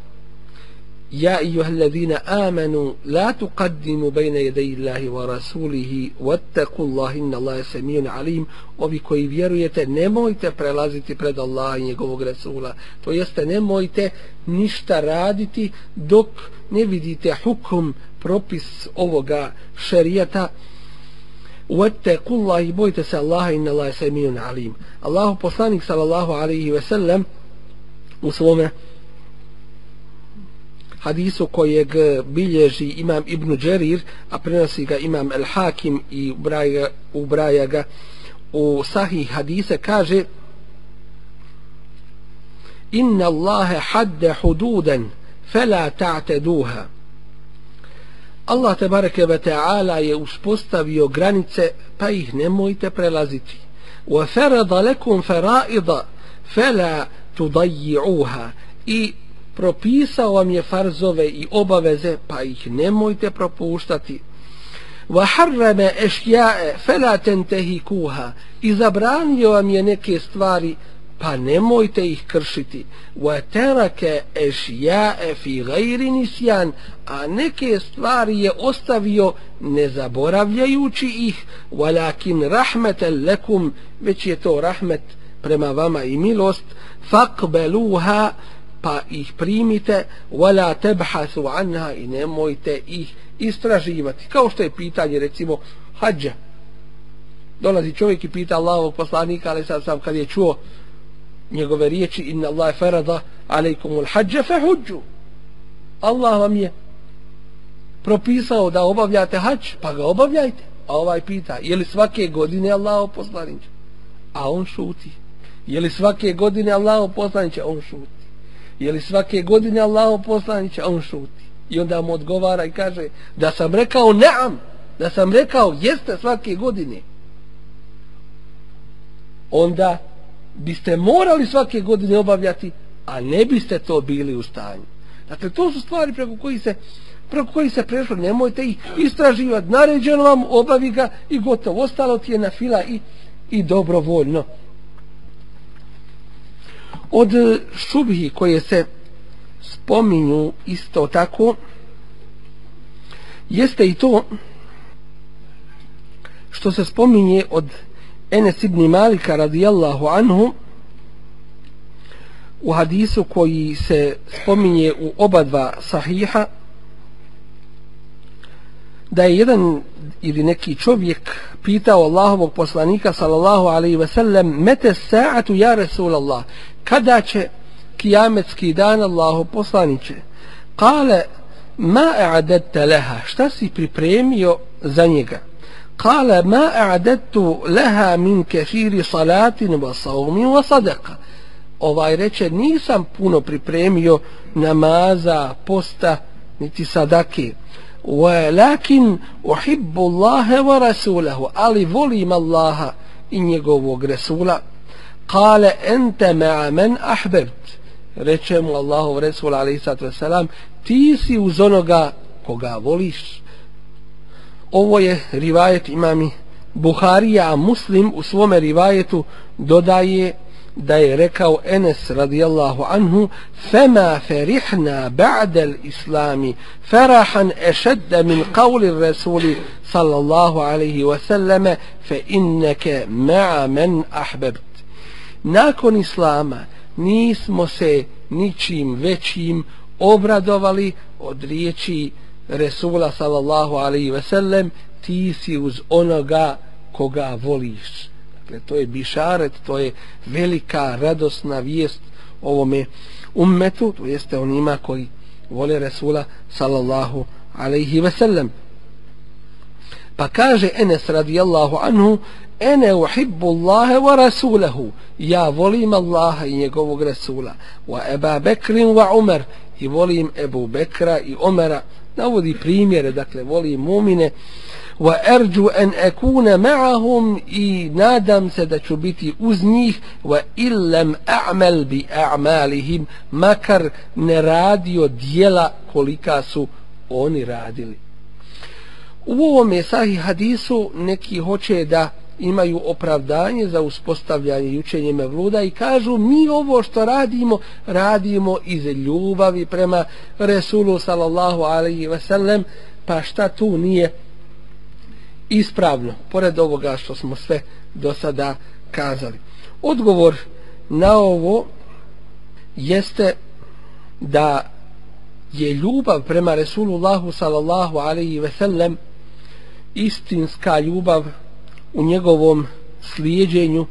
يا أيها الذين آمنوا لا تقدموا بين يدي الله ورسوله واتقوا الله إن الله سميع عليم ovi koji vjerujete nemojte prelaziti pred Allah i njegovog Rasula to jeste nemojte ništa raditi dok ne vidite hukum propis ovoga šerijata واتقوا الله bojte se Allaha inna Allah samiun alim Allahu poslanik sallallahu alejhi ve sellem u svome hadisu kojeg eh, bilježi imam Ibn Đerir, a prenosi ga imam El Hakim i ubraja, ubraja ga u sahih hadise, kaže Inna Allahe hadde hududan, fela ta'teduha. Allah te bareke ve ta'ala je uspostavio granice, pa ih nemojte prelaziti. Wa farada lakum fara'ida, fela tudayyi'uha. I propisao vam je farzove i obaveze, pa ih nemojte propuštati. Wa harrama ashya'a fala tantahikuha. I zabranio vam je neke stvari, pa nemojte ih kršiti. Wa taraka ashya'a fi ghairi nisyan. A neke stvari je ostavio ne zaboravljajući ih, walakin rahmatan lakum, već je to rahmet prema vama i milost, faqbaluha pa ih primite wala tabhasu anha i nemojte ih istraživati. Kao što je pitanje recimo hadža dolazi čovjek i pita Allahovog poslanika ali sad sam kad je čuo njegove riječi inna Allah farada alejkumul hadža fa hudžu Allah vam je propisao da obavljate hađ pa ga obavljajte. A ovaj pita je li svake godine Allah poslanik? A on šuti je li svake godine Allaho poslanik on šuti je li svake godine Allahu poslanić, on šuti. I onda mu odgovara i kaže, da sam rekao neam, da sam rekao jeste svake godine. Onda biste morali svake godine obavljati, a ne biste to bili u stanju. Dakle, to su stvari preko koji se preko koji se prešlo, nemojte ih istraživati, naređeno vam, obavi ga i gotovo. Ostalo ti je na fila i, i dobrovoljno od šubhi koje se spominju isto tako jeste i to što se spominje od Enes ibn Malika radijallahu anhu u hadisu koji se spominje u oba dva sahiha da je jedan ili neki čovjek pitao Allahovog poslanika sallallahu alaihi ve sellem mete sa'atu ja Rasulallah? Kada će kijametski dan Allahu poslaniće? Kale ma a'adette leha. Šta si pripremio za njega? Kale ma a'adettu leha min kefiri salatin wa saumi wa sadaka ovaj reče nisam puno pripremio namaza posta niti sadake. ولكن احب الله ورسوله ألي ظلم الله ان يقوم رسوله قال انت مع من احببت رجم الله ورسول عليه الصلاه والسلام تي سي وزنغا كغا وليش أوه رواية إمامي بخاري عن مسلم أسوام روايته دودايه da je rekao Enes radijallahu anhu fema ferihna ba'da islami farahan ešedda min qavli rasuli sallallahu alaihi wasallame fe inneke ma'a men ahbebt nakon islama nismo se ničim većim obradovali od riječi Resula sallallahu alaihi wasallam ti si uz onoga koga voliš. Dakle, to je bišaret, to je velika, radosna vijest ovome ummetu, to jeste onima koji vole Resula sallallahu alaihi ve sellem. Pa kaže Enes radijallahu anhu, ene uhibbu Allahe wa rasulahu, ja volim Allaha i njegovog Resula, wa Eba Bekrin wa Umar, i volim Ebu Bekra i Omera, navodi primjere, dakle, volim mumine, wa arju an akuna ma'ahum i nadam se da ću biti uz njih wa illam a'mal bi a'malihim makar ne radio dijela kolika su oni radili. U ovom sahih hadisu neki hoće da imaju opravdanje za uspostavljanje i učenje mevluda i kažu mi ovo što radimo, radimo iz ljubavi prema Resulu sallallahu alaihi ve sellem, pa šta tu nije ispravno, pored ovoga što smo sve do sada kazali. Odgovor na ovo jeste da je ljubav prema Resulullahu sallallahu alaihi ve sellem istinska ljubav u njegovom slijedjenju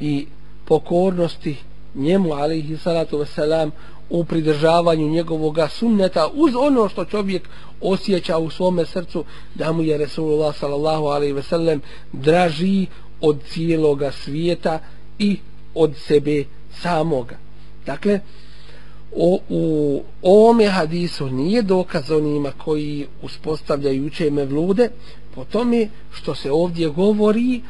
i pokornosti njemu alaihi salatu ve selam u pridržavanju njegovog sunneta uz ono što čovjek osjeća u svome srcu da mu je Resulullah sallallahu alaihi ve sellem draži od cijeloga svijeta i od sebe samoga. Dakle, o, u ovome hadisu nije dokaz onima koji uspostavljaju uče mevlude, po tome što se ovdje govori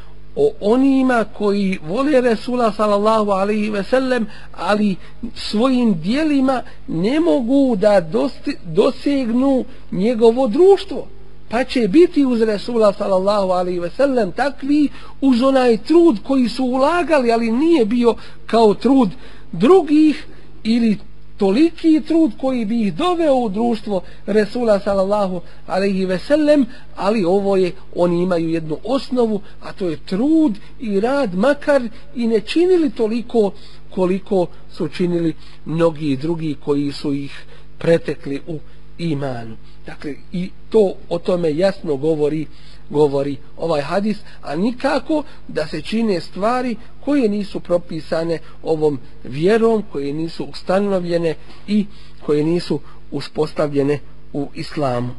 o onima koji vole Resula sallallahu alaihi ve sellem, ali svojim dijelima ne mogu da dosti, dosegnu njegovo društvo. Pa će biti uz Resula sallallahu alaihi ve sellem takvi uz onaj trud koji su ulagali, ali nije bio kao trud drugih ili toliki trud koji bi ih doveo u društvo Resula sallallahu alaihi veselem, ali ovo je, oni imaju jednu osnovu, a to je trud i rad, makar i ne činili toliko koliko su činili mnogi drugi koji su ih pretekli u imanu. Dakle, i to o tome jasno govori govori ovaj hadis, a nikako da se čine stvari koje nisu propisane ovom vjerom, koje nisu ustanovljene i koje nisu uspostavljene u islamu.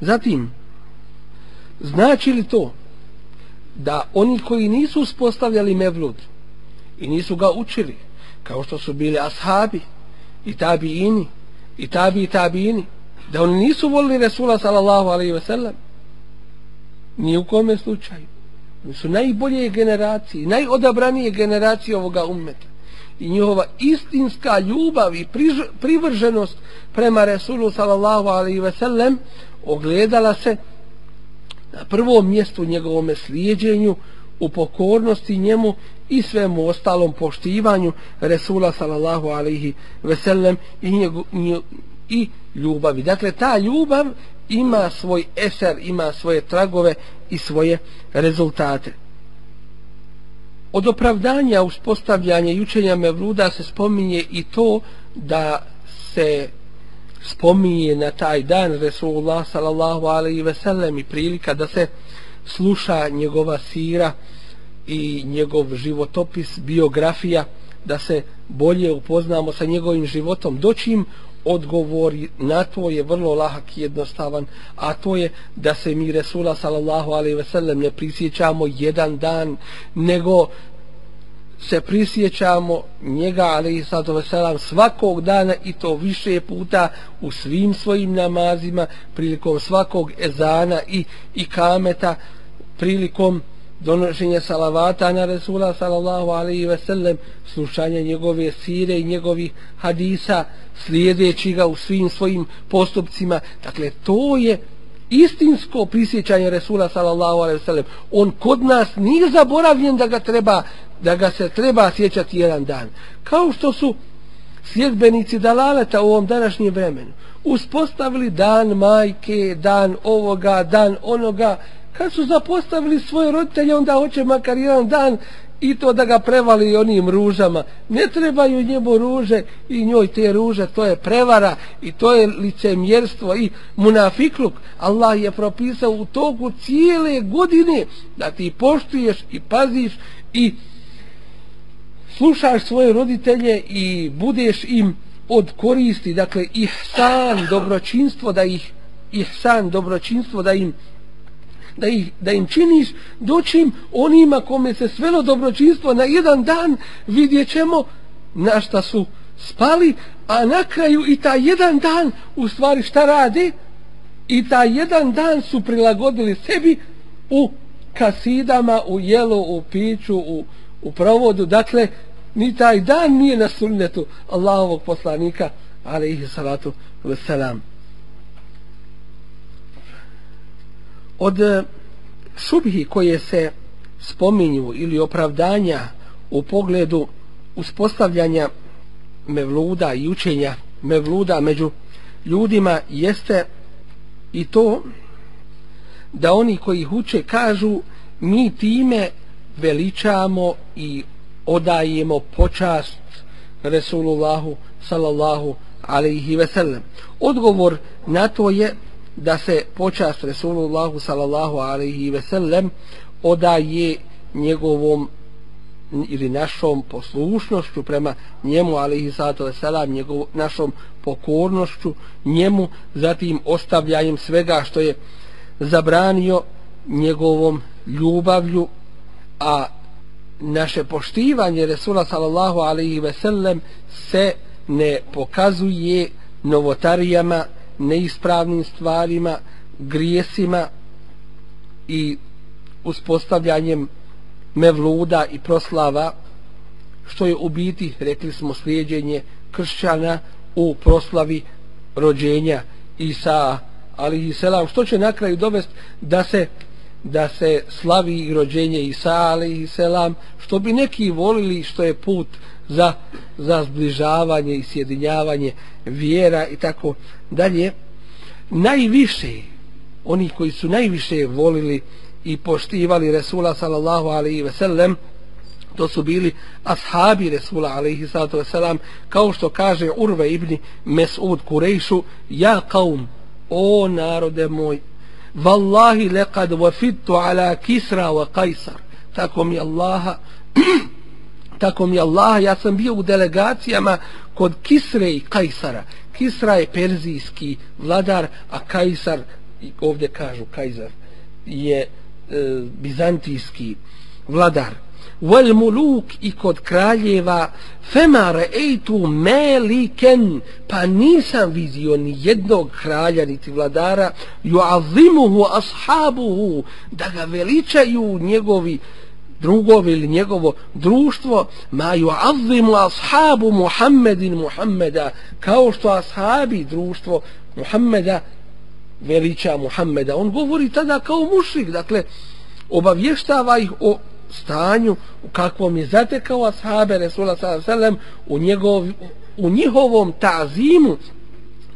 Zatim, znači li to da oni koji nisu uspostavljali mevlud i nisu ga učili, kao što su bili ashabi i tabiini i tabi i tabiini, da oni nisu volili Resula sallallahu alaihi ve sellem. Ni u kome slučaju. Oni su najbolje generacije najodabranije generacije ovoga ummeta. I njihova istinska ljubav i privrženost prema Resulu sallallahu alaihi ve sellem ogledala se na prvom mjestu njegovome slijedjenju u pokornosti njemu i svemu ostalom poštivanju Resula sallallahu alaihi ve sellem i, njegu, i ljubavi. Dakle, ta ljubav ima svoj eser, ima svoje tragove i svoje rezultate. Od opravdanja uspostavljanja i učenja Mevluda se spominje i to da se spominje na taj dan Resulullah sallallahu alaihi ve sellem i prilika da se sluša njegova sira i njegov životopis, biografija, da se bolje upoznamo sa njegovim životom, doćim odgovor na to je vrlo lahak i jednostavan, a to je da se mi Resula sallallahu alaihi ve sellem ne prisjećamo jedan dan, nego se prisjećamo njega alaihi sallatu ve svakog dana i to više puta u svim svojim namazima, prilikom svakog ezana i, i kameta, prilikom donošenje salavata na Resula sallallahu alaihi ve sellem, slušanje njegove sire i njegovih hadisa, slijedeći ga u svim svojim postupcima. Dakle, to je istinsko prisjećanje Resula sallallahu alaihi ve sellem. On kod nas nije zaboravljen da ga treba, da ga se treba sjećati jedan dan. Kao što su sljedbenici dalaleta u ovom današnjem vremenu uspostavili dan majke, dan ovoga, dan onoga, kad su zapostavili svoje roditelje, onda hoće makar jedan dan i to da ga prevali onim ružama. Ne trebaju njemu ruže i njoj te ruže, to je prevara i to je licemjerstvo i munafikluk. Allah je propisao u toku cijele godine da ti poštuješ i paziš i slušaš svoje roditelje i budeš im od koristi, dakle ihsan, dobročinstvo da ih ihsan, dobročinstvo da im da, ih, da im činiš doćim onima kome se svelo dobročinstvo na jedan dan vidjet ćemo na šta su spali a na kraju i ta jedan dan u stvari šta radi i ta jedan dan su prilagodili sebi u kasidama, u jelu, u piću, u, u provodu. Dakle ni taj dan nije na sunnetu Allahovog poslanika alaihi salatu wasalam od e, šubhi koje se spominju ili opravdanja u pogledu uspostavljanja mevluda i učenja mevluda među ljudima jeste i to da oni koji ih uče kažu mi time veličamo i odajemo počast Resulullahu sallallahu alaihi ve sellem. Odgovor na to je da se počast Resulullahu sallallahu alaihi ve sellem odaje njegovom ili našom poslušnošću prema njemu alaihi sallatu selam njegov, našom pokornošću njemu zatim ostavljanjem svega što je zabranio njegovom ljubavlju a naše poštivanje Resula sallallahu alaihi ve sellem se ne pokazuje novotarijama, neispravnim stvarima, grijesima i uspostavljanjem mevluda i proslava što je u biti, rekli smo, slijedjenje kršćana u proslavi rođenja Isa ali i selam. Što će na kraju dovesti da se da se slavi rođenje Isa ali i selam što bi neki volili što je put za, za zbližavanje i sjedinjavanje vjera i tako dalje. Najviše oni koji su najviše volili i poštivali Resula sallallahu alaihi ve sellem to su bili ashabi Resula alaihi sallatu ve selam kao što kaže Urve ibn Mesud Kurejšu ja kaum o narode moj vallahi lekad wafidtu ala kisra wa kajsar tako mi Allaha tako mi Allah, ja sam bio u delegacijama kod Kisre i Kajsara Kisra je perzijski vladar a Kajsar ovdje kažu Kajsar je e, bizantijski vladar. Wal muluk i kod kraljeva fema re'eitu meliken pa nisam vidio ni jednog kralja niti vladara ju'azimuhu ashabuhu da ga veličaju njegovi drugom ili njegovo društvo ma ju'azimu ashabu Muhammedin Muhammeda kao što ashabi društvo Muhammeda veliča Muhammeda. On govori tada kao mušrik dakle obavještava ih o stanju u kakvom je zatekao ashabe Resula sallam u, njegov, u njihovom tazimu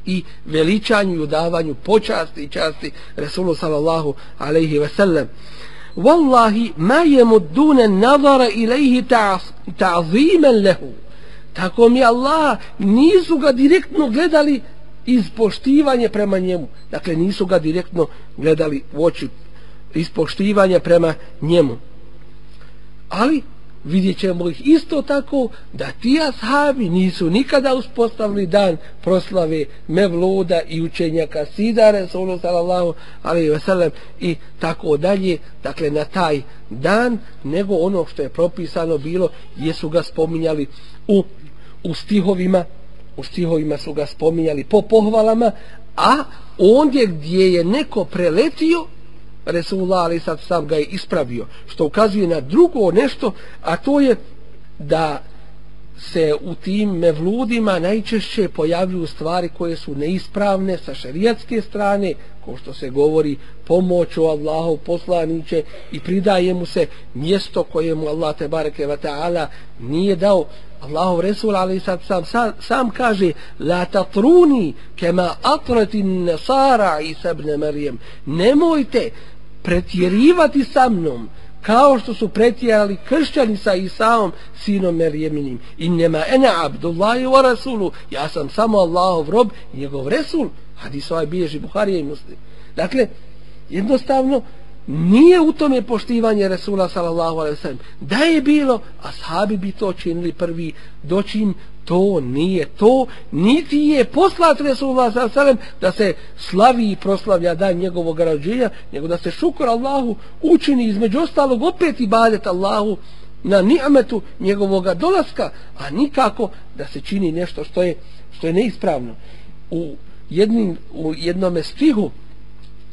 i veličanju i udavanju počasti i časti Resulu sallallahu alaihi ve sellem. Wallahi ma yamudduna nazara ilayhi ta'ziman lahu. Tako mi Allah nisu ga direktno gledali iz poštivanja prema njemu. Dakle nisu ga direktno gledali u oči iz poštivanja prema njemu. Ali vidjet ćemo ih isto tako da ti ashabi nisu nikada uspostavili dan proslave mevluda i učenja kasidare Resulu sallallahu alaihi wasallam i tako dalje dakle na taj dan nego ono što je propisano bilo jesu ga spominjali u, u stihovima u stihovima su ga spominjali po pohvalama a ondje gdje je neko preletio Resulullah ali sad sam ga je ispravio što ukazuje na drugo nešto a to je da se u tim mevludima najčešće pojavljuju stvari koje su neispravne sa šarijatske strane ko što se govori pomoć o Allahu poslaniće i pridaje mu se mjesto koje mu Allah te bareke ve taala nije dao. Allahu Resul ali sad sam, sam, sam kaže la tatruni kema atrati nasara Isa ibn Marijem nemojte pretjerivati sa mnom kao što su pretjerali kršćani sa Isaom sinom Merjeminim i nema ene abdullahi wa rasulu. Ja sam samo Allahov rob njegov resul. Hadis ovaj bilježi Buharija i muslim. Dakle jednostavno nije u tome poštivanje Resula sallallahu alaihi sallam. Da je bilo ashabi bi to činili prvi doćim to nije to, niti je poslat Resulullah s.a.v. da se slavi i proslavlja dan njegovog rođenja, nego da se šukor Allahu učini između ostalog opet i badet Allahu na ni'metu njegovog dolaska, a nikako da se čini nešto što je, što je neispravno. U, jednim, u jednom stihu,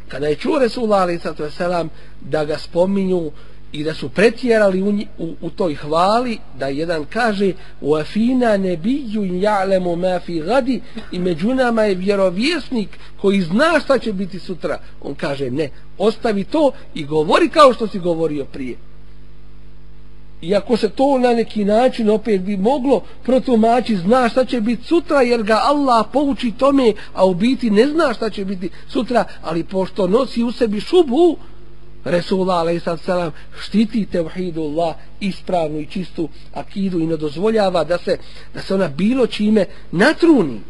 kada je čuo Resulullah s.a.v. da ga spominju i da su pretjerali u, u, u toj hvali da jedan kaže u afina nebiju ja'lemu ma fi gadi i među nama je vjerovjesnik koji zna šta će biti sutra. On kaže ne, ostavi to i govori kao što si govorio prije. Iako se to na neki način opet bi moglo protumači zna šta će biti sutra jer ga Allah pouči tome a u biti ne zna šta će biti sutra ali pošto nosi u sebi šubu Resulullah a.s. štiti tevhidullah ispravnu i čistu akidu i ne dozvoljava da se, da se ona bilo čime natruni.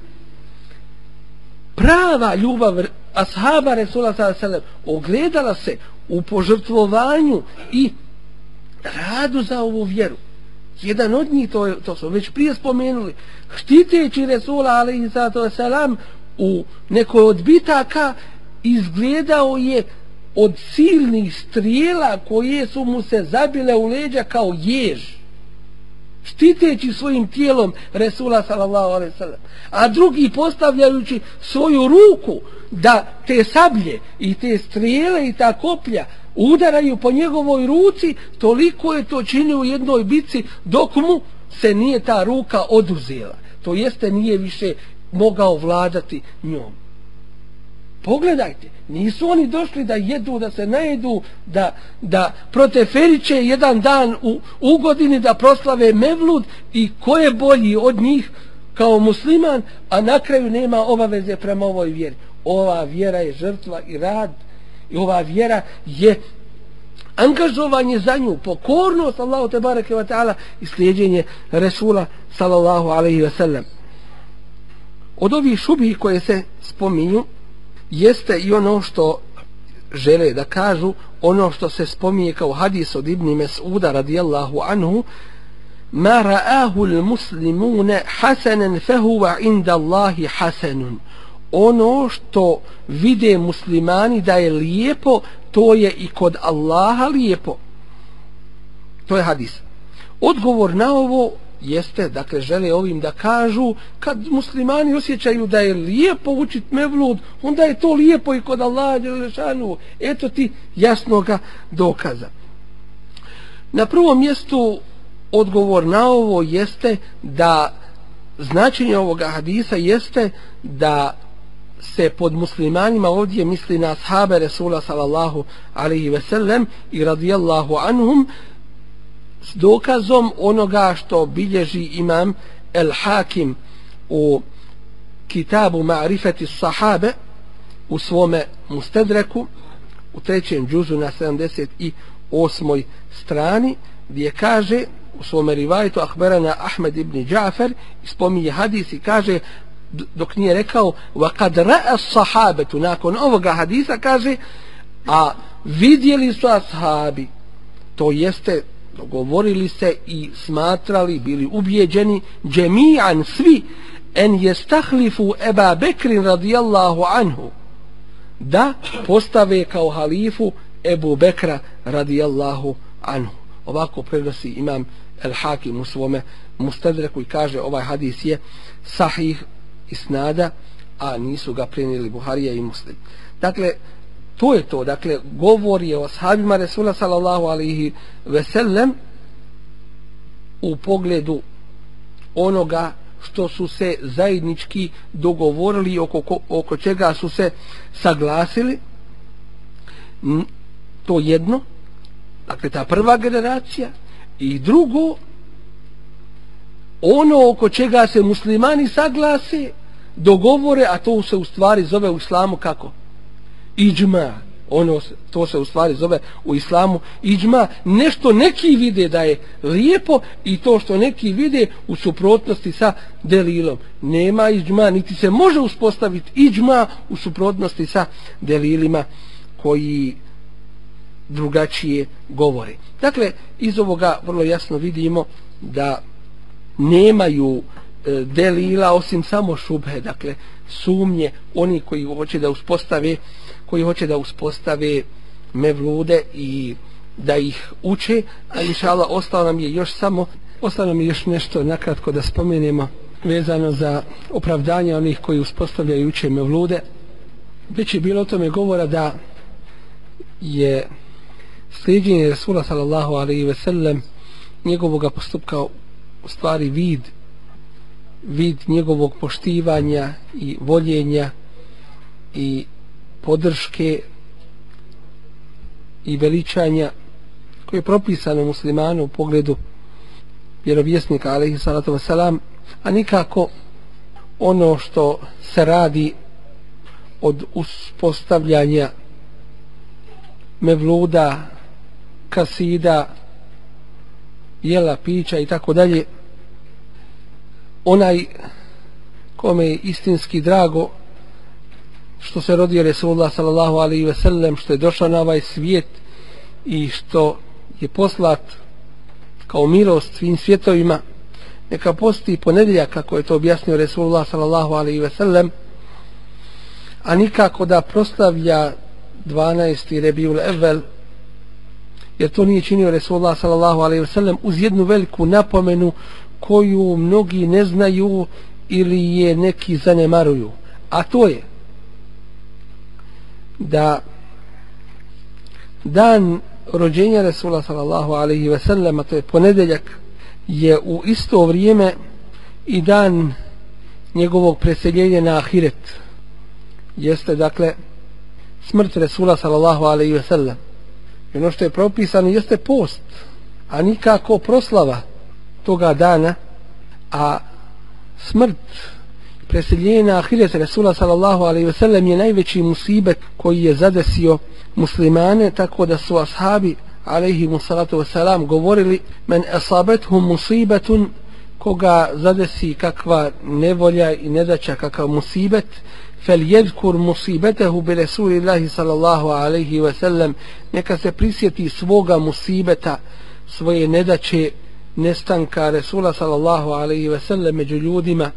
Prava ljubav ashaba Resula a.s. ogledala se u požrtvovanju i radu za ovu vjeru. Jedan od njih, to, to smo već prije spomenuli, štiteći Resulullah a.s. u nekoj odbitaka izgledao je od silnih strijela koje su mu se zabile u leđa kao jež štiteći svojim tijelom Resula sallallahu alaihi sallam a drugi postavljajući svoju ruku da te sablje i te strijele i ta koplja udaraju po njegovoj ruci toliko je to činio u jednoj bici dok mu se nije ta ruka oduzela. To jeste nije više mogao vladati njom. Pogledajte, nisu oni došli da jedu, da se najedu, da, da proteferiće jedan dan u, u godini da proslave Mevlud i ko je bolji od njih kao musliman, a na kraju nema obaveze prema ovoj vjeri. Ova vjera je žrtva i rad i ova vjera je angažovanje za nju, pokornost Allahu te bareke ve ta'ala i slijedeње Resula sallallahu alejhi ve sellem. Od ovih šubi koje se spominju, jeste i ono što žele da kažu ono što se spominje kao hadis od Ibni Mes'uda radijallahu anhu ma ra'ahu l-muslimune hasanen fehuva inda Allahi hasanun. Ono što vide muslimani da je lijepo to je i kod Allaha lijepo. To je hadis. Odgovor na ovo jeste, dakle, žele ovim da kažu, kad muslimani osjećaju da je lijepo učit mevlud, onda je to lijepo i kod Allaha Đelešanu. Eto ti jasnoga dokaza. Na prvom mjestu odgovor na ovo jeste da značenje ovoga hadisa jeste da se pod muslimanima ovdje misli na ashabe Resula sallallahu alaihi ve sellem i radijallahu anhum s dokazom onoga što bilježi imam El Hakim u kitabu Ma'rifati Sahabe u svome Mustedreku u trećem džuzu na 78. strani gdje kaže u svome rivajtu Ahberana Ahmed ibn Džafer spominje hadis i kaže dok nije rekao wa kad ra'a sahabetu nakon ovoga hadisa kaže a vidjeli su ashabi to jeste dogovorili se i smatrali, bili ubjeđeni, džemijan svi, en jestahlifu Eba Bekrin radijallahu anhu, da postave kao halifu Ebu Bekra radijallahu anhu. Ovako prenosi imam El Hakim u svome mustadreku i kaže ovaj hadis je sahih isnada, a nisu ga prenijeli Buharija i Muslim. Dakle, to je to, dakle, govor je o sahabima Resula sallallahu alaihi veselem u pogledu onoga što su se zajednički dogovorili oko, oko čega su se saglasili. To jedno. Dakle ta prva generacija. I drugo ono oko čega se muslimani saglase dogovore a to se u stvari zove u islamu kako? Iđma ono to se u stvari zove u islamu iđma nešto neki vide da je lijepo i to što neki vide u suprotnosti sa delilom. Nema iđma niti se može uspostaviti iđma u suprotnosti sa delilima koji drugačije govore. Dakle iz ovoga vrlo jasno vidimo da nemaju e, delila osim samo šubhe dakle sumnje oni koji hoće da uspostave koji hoće da uspostave mevlude i da ih uče, a inšala ostalo nam je još samo, ostalo nam je još nešto nakratko da spomenemo vezano za opravdanje onih koji uspostavljaju i uče mevlude. Već je bilo o tome govora da je slijedjenje Resula sallallahu alaihi ve sellem njegovog postupka u stvari vid vid njegovog poštivanja i voljenja i podrške i veličanja koje je propisano muslimanu u pogledu vjerovjesnika alaihi salatu wasalam a nikako ono što se radi od uspostavljanja mevluda kasida jela, pića i tako dalje onaj kome je istinski drago što se rodio Resulullah sallallahu alaihi ve sellem što je došao na ovaj svijet i što je poslat kao milost svim svjetovima neka posti ponedjeljak kako je to objasnio Resulullah sallallahu alaihi ve sellem a nikako da proslavlja 12. Rebiul Evel jer to nije činio Resulullah sallallahu alaihi ve sellem uz jednu veliku napomenu koju mnogi ne znaju ili je neki zanemaruju a to je da dan rođenja Resula sallallahu alaihi ve sellem a to je ponedeljak je u isto vrijeme i dan njegovog preseljenja na ahiret. Jeste dakle smrt Resula sallallahu alaihi ve sellem. I ono što je propisano jeste post, a nikako proslava toga dana, a smrt preseljenje na ahiret Resula sallallahu alaihi wasallam je najveći musibet koji je zadesio muslimane tako da su ashabi alaihi musalatu wasalam govorili men esabethum musibetun koga zadesi kakva nevolja i nedaća kakav musibet fel jedkur musibetehu bi Resulillahi sallallahu alaihi wasallam neka se prisjeti svoga musibeta svoje nedaće nestanka Resula sallallahu alaihi wasallam među ljudima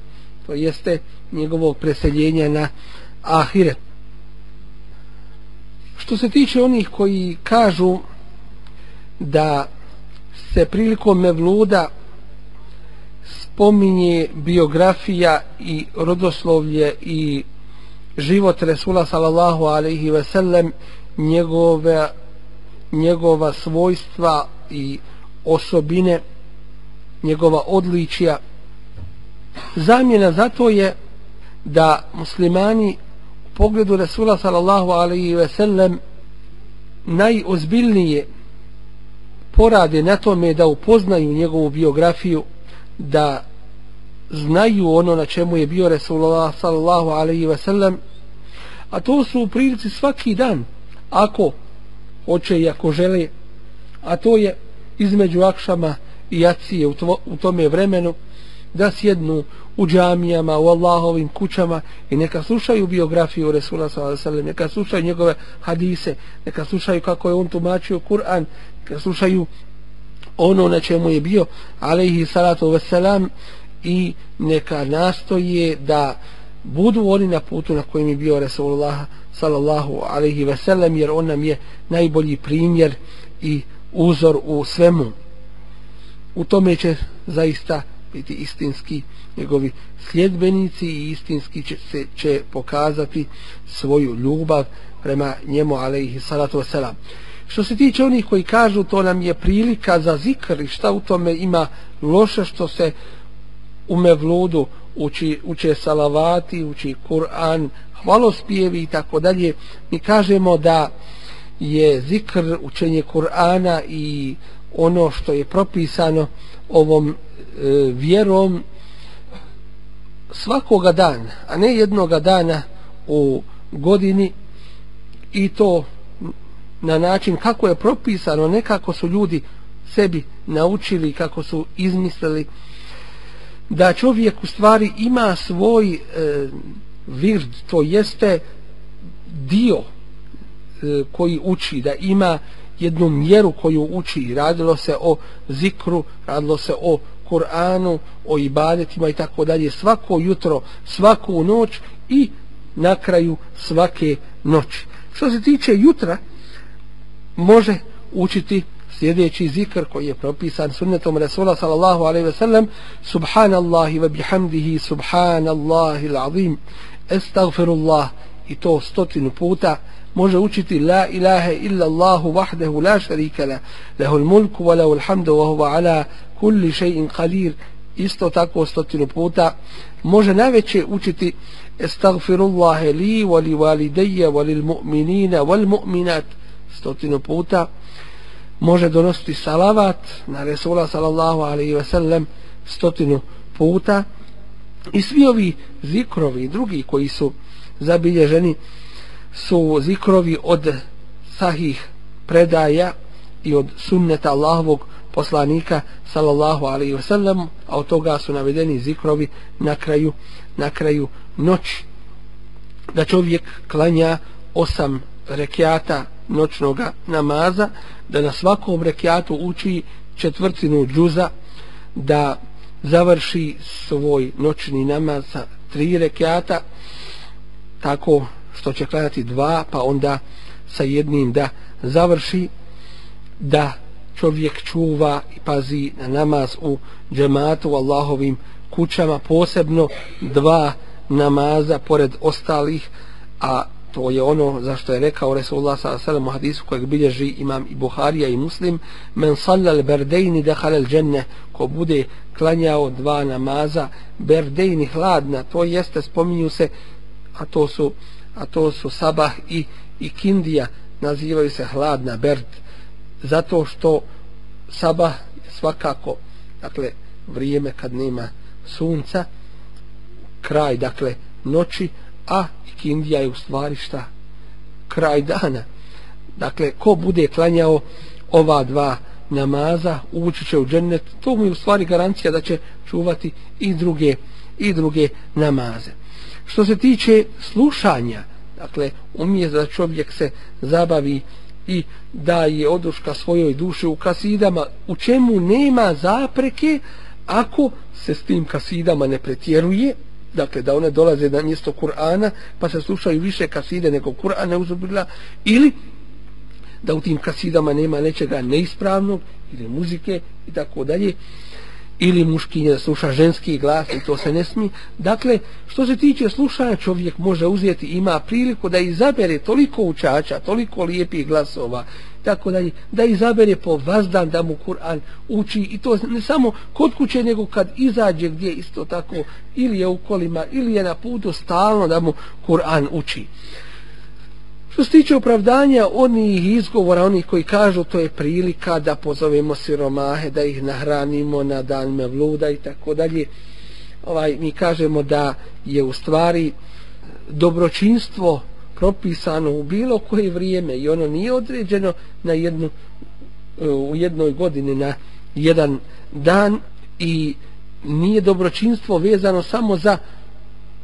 to jeste njegovog preseljenja na ahiret što se tiče onih koji kažu da se prilikom mevluda spominje biografija i rodoslovlje i život Resula sallallahu alaihi ve sellem njegove njegova svojstva i osobine njegova odličija zamjena za to je da muslimani u pogledu Resula sallallahu alaihi ve sellem najozbiljnije porade na tome da upoznaju njegovu biografiju da znaju ono na čemu je bio Resulullah sallallahu alaihi ve sellem a to su u prilici svaki dan ako hoće i ako žele a to je između akšama i jacije u, tvo, u tome vremenu da sjednu u džamijama, u Allahovim kućama i neka slušaju biografiju Resula s.a.v. neka slušaju njegove hadise, neka slušaju kako je on tumačio Kur'an, neka slušaju ono na čemu je bio alaihi salatu vesselam i neka nastoje da budu oni na putu na kojem je bio Resulullah sallallahu alaihi ve sellem jer on nam je najbolji primjer i uzor u svemu u tome će zaista biti istinski njegovi sljedbenici i istinski će se će pokazati svoju ljubav prema njemu alaihi salatu wasalam što se tiče onih koji kažu to nam je prilika za zikr i šta u tome ima loše što se u mevludu uči, uče salavati, uči Kur'an, hvalospjevi i tako dalje. Mi kažemo da je zikr učenje Kur'ana i ono što je propisano ovom E, vjerom svakoga dana, a ne jednoga dana u godini i to na način kako je propisano, nekako su ljudi sebi naučili, kako su izmislili da čovjek u stvari ima svoj e, vird, to jeste dio e, koji uči, da ima jednu mjeru koju uči, radilo se o zikru, radilo se o Kur'anu, o ibadetima i tako dalje, svako jutro, svaku noć i na kraju svake noći. Što se tiče jutra, može učiti sljedeći zikr koji je propisan sunnetom Rasula sallallahu alaihi ve sellem subhanallahi wa bihamdihi subhanallahi l'azim estagfirullah i to stotinu puta može učiti la ilaha illa Allahu vahdehu la sharika la lahul mulku wa lahul hamdu wa huwa ala kulli shay'in qalil isto tako stotinu puta može najveće učiti estagfirullah li wa li walidayya wa lil mu'minina wal mu'minat. Stotinu puta može donositi salavat na Resula sallallahu alaihi ve sellem stotinu puta. I svi ovi zikrovi drugi koji su zabilježeni su zikrovi od sahih predaja i od sunneta Allahovog poslanika sallallahu alaihi wa sallam a od toga su navedeni zikrovi na kraju na kraju noći. Da čovjek klanja osam rekiata noćnog namaza da na svakom rekiatu uči četvrtinu džuza da završi svoj noćni namaz sa tri rekiata tako što će klanjati dva pa onda sa jednim da završi da čovjek čuva i pazi na namaz u džematu u Allahovim kućama posebno dva namaza pored ostalih a to je ono za što je rekao Resulullah s.a.v. u hadisu kojeg bilježi imam i Buharija i Muslim men sallal berdejni dehalel dženne ko bude klanjao dva namaza berdejni hladna to jeste spominju se a to su a to su sabah i, i kindija nazivaju se hladna berd zato što sabah je svakako dakle vrijeme kad nema sunca kraj dakle noći a ikindija je u stvari šta? Kraj dana. Dakle ko bude klanjao ova dva namaza ući će u džennet to mu je u stvari garancija da će čuvati i druge i druge namaze. Što se tiče slušanja dakle umije da čovjek se zabavi i da je oduška svojoj duši u kasidama u čemu nema zapreke ako se s tim kasidama ne pretjeruje dakle da one dolaze na mjesto Kur'ana pa se slušaju više kaside nego Kur'ana uzubila ili da u tim kasidama nema nečega neispravnog ili muzike i tako dalje ili muškinje da sluša ženski glas i to se ne smi. Dakle, što se tiče slušanja, čovjek može uzeti, ima priliku da izabere toliko učača, toliko lijepih glasova, tako da, da izabere po vazdan da mu Kur'an uči i to ne samo kod kuće, nego kad izađe gdje isto tako, ili je u kolima, ili je na putu stalno da mu Kur'an uči. Što se tiče opravdanja onih izgovora, onih koji kažu to je prilika da pozovemo siromahe, da ih nahranimo na dan mevluda i tako dalje, ovaj, mi kažemo da je u stvari dobročinstvo propisano u bilo koje vrijeme i ono nije određeno na jednu, u jednoj godini na jedan dan i nije dobročinstvo vezano samo za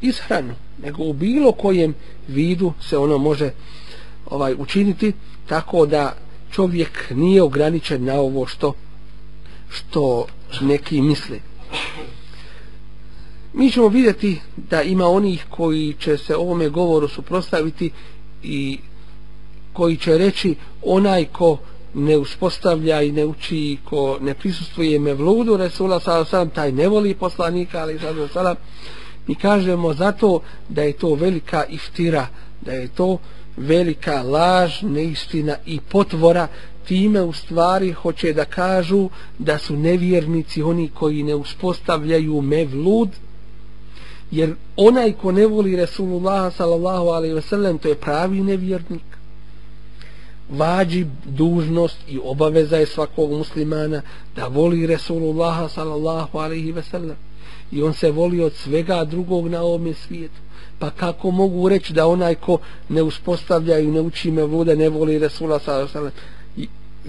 ishranu, nego u bilo kojem vidu se ono može ovaj učiniti tako da čovjek nije ograničen na ovo što što neki misle. Mi ćemo vidjeti da ima onih koji će se ovome govoru suprostaviti i koji će reći onaj ko ne uspostavlja i ne uči ko ne prisustuje me vludu Resula sallam taj ne voli poslanika ali sallam mi kažemo zato da je to velika iftira da je to velika laž, neistina i potvora, time u stvari hoće da kažu da su nevjernici oni koji ne uspostavljaju mevlud, jer onaj ko ne voli Resulullah sallallahu alaihi wasallam, to je pravi nevjernik. Vađi dužnost i obaveza je svakog muslimana da voli Resulullah sallallahu alaihi wasallam. I on se voli od svega drugog na ovom svijetu pa kako mogu reći da onaj ko ne uspostavlja i ne uči me vode ne voli Resula sallam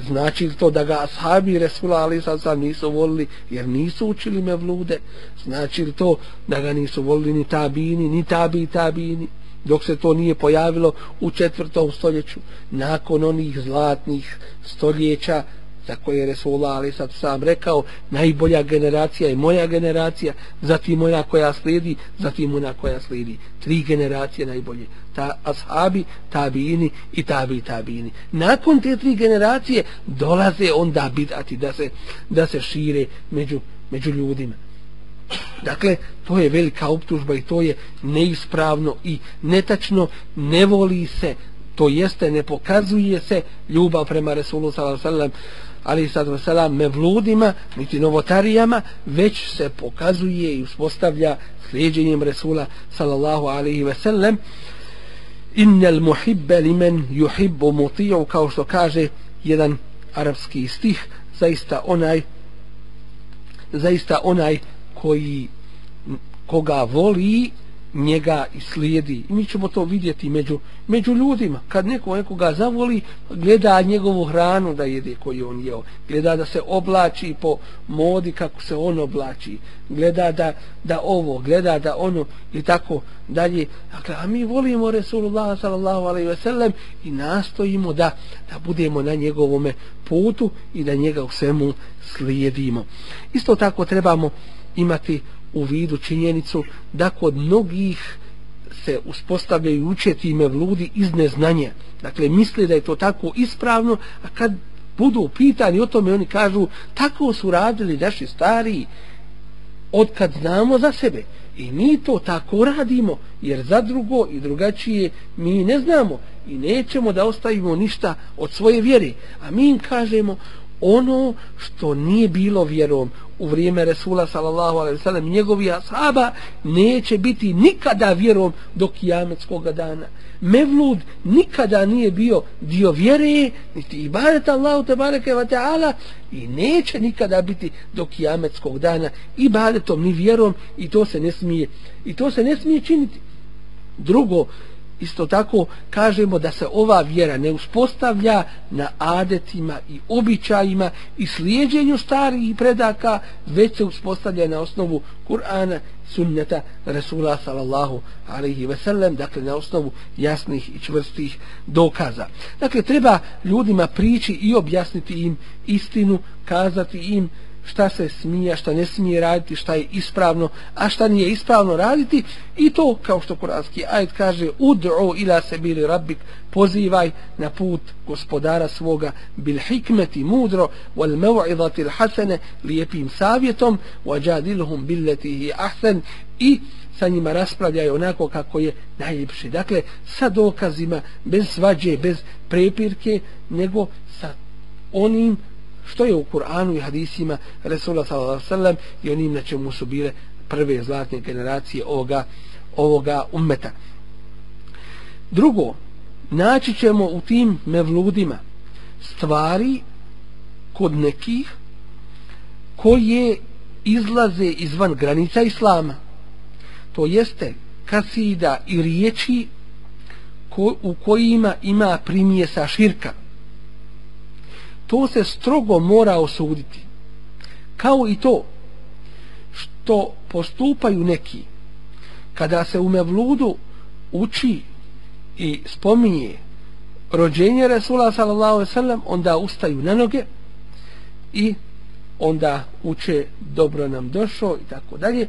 znači li to da ga ashabi Resula ali sallam nisu volili jer nisu učili me vlude? Znači li to da ga nisu volili ni tabini ni tabi tabini dok se to nije pojavilo u četvrtom stoljeću? Nakon onih zlatnih stoljeća za koje je Resulullah ali sad sam rekao najbolja generacija je moja generacija zatim moja koja slijedi zatim ona koja slijedi. Tri generacije najbolje. Ta ashabi, tabini i tabi tabini nakon te tri generacije dolaze onda bidati da se, da se šire među, među ljudima. Dakle, to je velika optužba i to je neispravno i netačno, ne voli se, to jeste, ne pokazuje se ljubav prema Resulu sellem ali sad selam mevludima, niti novotarijama, već se pokazuje i uspostavlja slijedjenjem Resula sallallahu alaihi ve sellem innel muhibbe limen yuhibbu mutiju kao što kaže jedan arapski stih zaista onaj zaista onaj koji koga voli njega i slijedi. I mi ćemo to vidjeti među, među ljudima. Kad neko nekoga zavoli, gleda njegovu hranu da jede koju on jeo. Gleda da se oblači po modi kako se on oblači. Gleda da, da ovo, gleda da ono i tako dalje. Dakle, a mi volimo Resulullah sallallahu alaihi ve sellem i nastojimo da, da budemo na njegovome putu i da njega u svemu slijedimo. Isto tako trebamo imati u vidu činjenicu da kod mnogih se uspostavljaju učeti ime vludi iz neznanja. Dakle, misle da je to tako ispravno, a kad budu pitani o tome, oni kažu, tako su radili naši stari od kad znamo za sebe. I mi to tako radimo, jer za drugo i drugačije mi ne znamo i nećemo da ostavimo ništa od svoje vjere. A mi im kažemo, ono što nije bilo vjerom u vrijeme Resula sallallahu alaihi sallam njegovi ashaba neće biti nikada vjerom do kijametskog dana. Mevlud nikada nije bio dio vjere niti ibadet Allahu te bareke wa ta'ala i neće nikada biti do kijametskog dana ibadetom ni vjerom i to se ne smije i to se ne smije činiti. Drugo isto tako kažemo da se ova vjera ne uspostavlja na adetima i običajima i slijedjenju starih predaka, već se uspostavlja na osnovu Kur'ana, sunneta Rasula sallallahu alaihi ve sellem, dakle na osnovu jasnih i čvrstih dokaza. Dakle, treba ljudima prići i objasniti im istinu, kazati im šta se smije, šta ne smije raditi, šta je ispravno, a šta nije ispravno raditi i to, kao što kuranski ajet kaže, ud'u ila sabili rabbik, pozivaj na put gospodara svoga bil hikmeti mudro, wal mev'idati hasene lijepim savjetom, wajadilhum billetihi ahsen i sa njima raspravljaju onako kako je najljepši. Dakle, sa dokazima, bez svađe, bez prepirke, nego sa onim što je u Kur'anu i hadisima Resula sallallahu i onim na čemu su bile prve zlatne generacije ovoga, ovoga ummeta. Drugo, naći ćemo u tim mevludima stvari kod nekih koje izlaze izvan granica Islama. To jeste kasida i riječi ko, u kojima ima primjesa širka to se strogo mora osuditi. Kao i to što postupaju neki kada se u Mevludu uči i spominje rođenje Resula sallallahu alaihi sallam, onda ustaju na noge i onda uče dobro nam došao i tako dalje.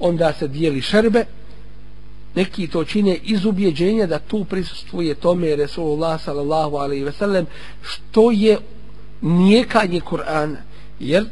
Onda se dijeli šerbe, neki to čine iz ubjeđenja da tu prisustvuje tome Resulullah sallallahu alaihi ve sellem što je nijekanje Kur'ana. Jer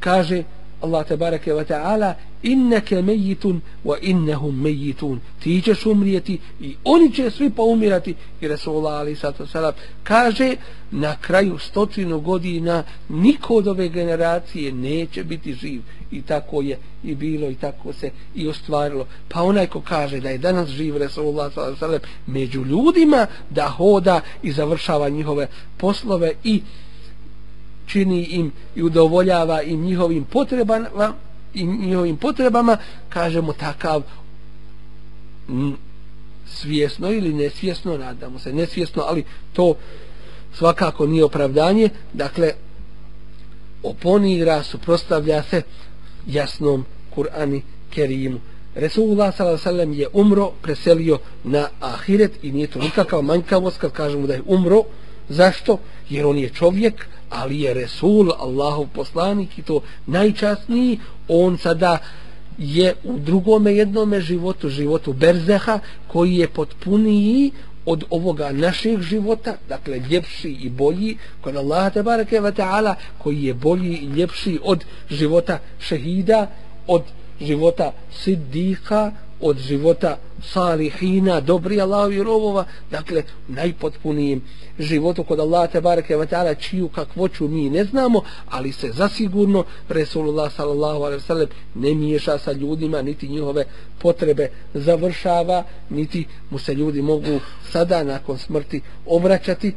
kaže Allah te bareke ve taala innaka mayitun wa innahum mayitun ti ćeš umrijeti i oni će svi pa poumirati i Resulullah alejhi salatu kaže na kraju stotinu godina niko od ove generacije neće biti živ. I tako je i bilo i tako se i ostvarilo. Pa onaj ko kaže da je danas živ Resulullah salatu među ljudima da hoda i završava njihove poslove i čini im i udovoljava im njihovim potrebama i njihovim potrebama kažemo takav mm, svjesno ili nesvjesno nadamo se nesvjesno ali to svakako nije opravdanje dakle oponira suprostavlja se jasnom Kur'ani Kerimu Resulullah s.a.v. je umro preselio na Ahiret i nije to nikakav manjkavost kad kažemo da je umro zašto? jer on je čovjek ali je Resul, Allahov poslanik i to najčasniji, on sada je u drugome jednome životu, životu Berzeha, koji je potpuniji od ovoga našeg života, dakle ljepši i bolji, kod Allaha te barake wa ta'ala, koji je bolji i ljepši od života šehida, od života siddika, od života salihina, dobri Allahovi robova, dakle, najpotpunijim životu kod Allah te bareke ve taala čiju kakvoću mi ne znamo, ali se zasigurno Resulullah sallallahu alejhi ve sellem ne miješa sa ljudima, niti njihove potrebe završava, niti mu se ljudi mogu sada nakon smrti obraćati.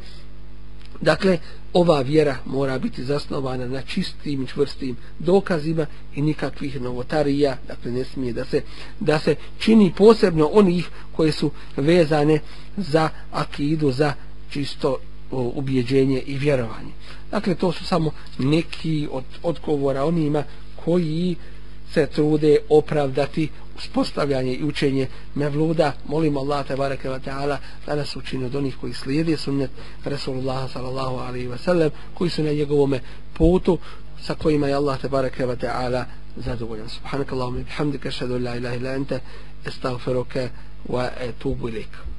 Dakle, ova vjera mora biti zasnovana na čistim i čvrstim dokazima i nikakvih novotarija, dakle ne smije da se, da se čini posebno onih koje su vezane za akidu, za čisto ubjeđenje i vjerovanje. Dakle, to su samo neki od odgovora onima koji se trude opravdati uspostavljanje i učenje mevluda. Molimo Allah te bareke ve taala da nas učini od onih koji slijede sunnet Rasulullah sallallahu alejhi ve sellem, koji su na njegovom putu sa kojima je Allah te bareke ve taala zadovoljan. Subhanakallahumma bihamdika ashhadu an la ilaha illa anta astaghfiruka wa atubu ilaik.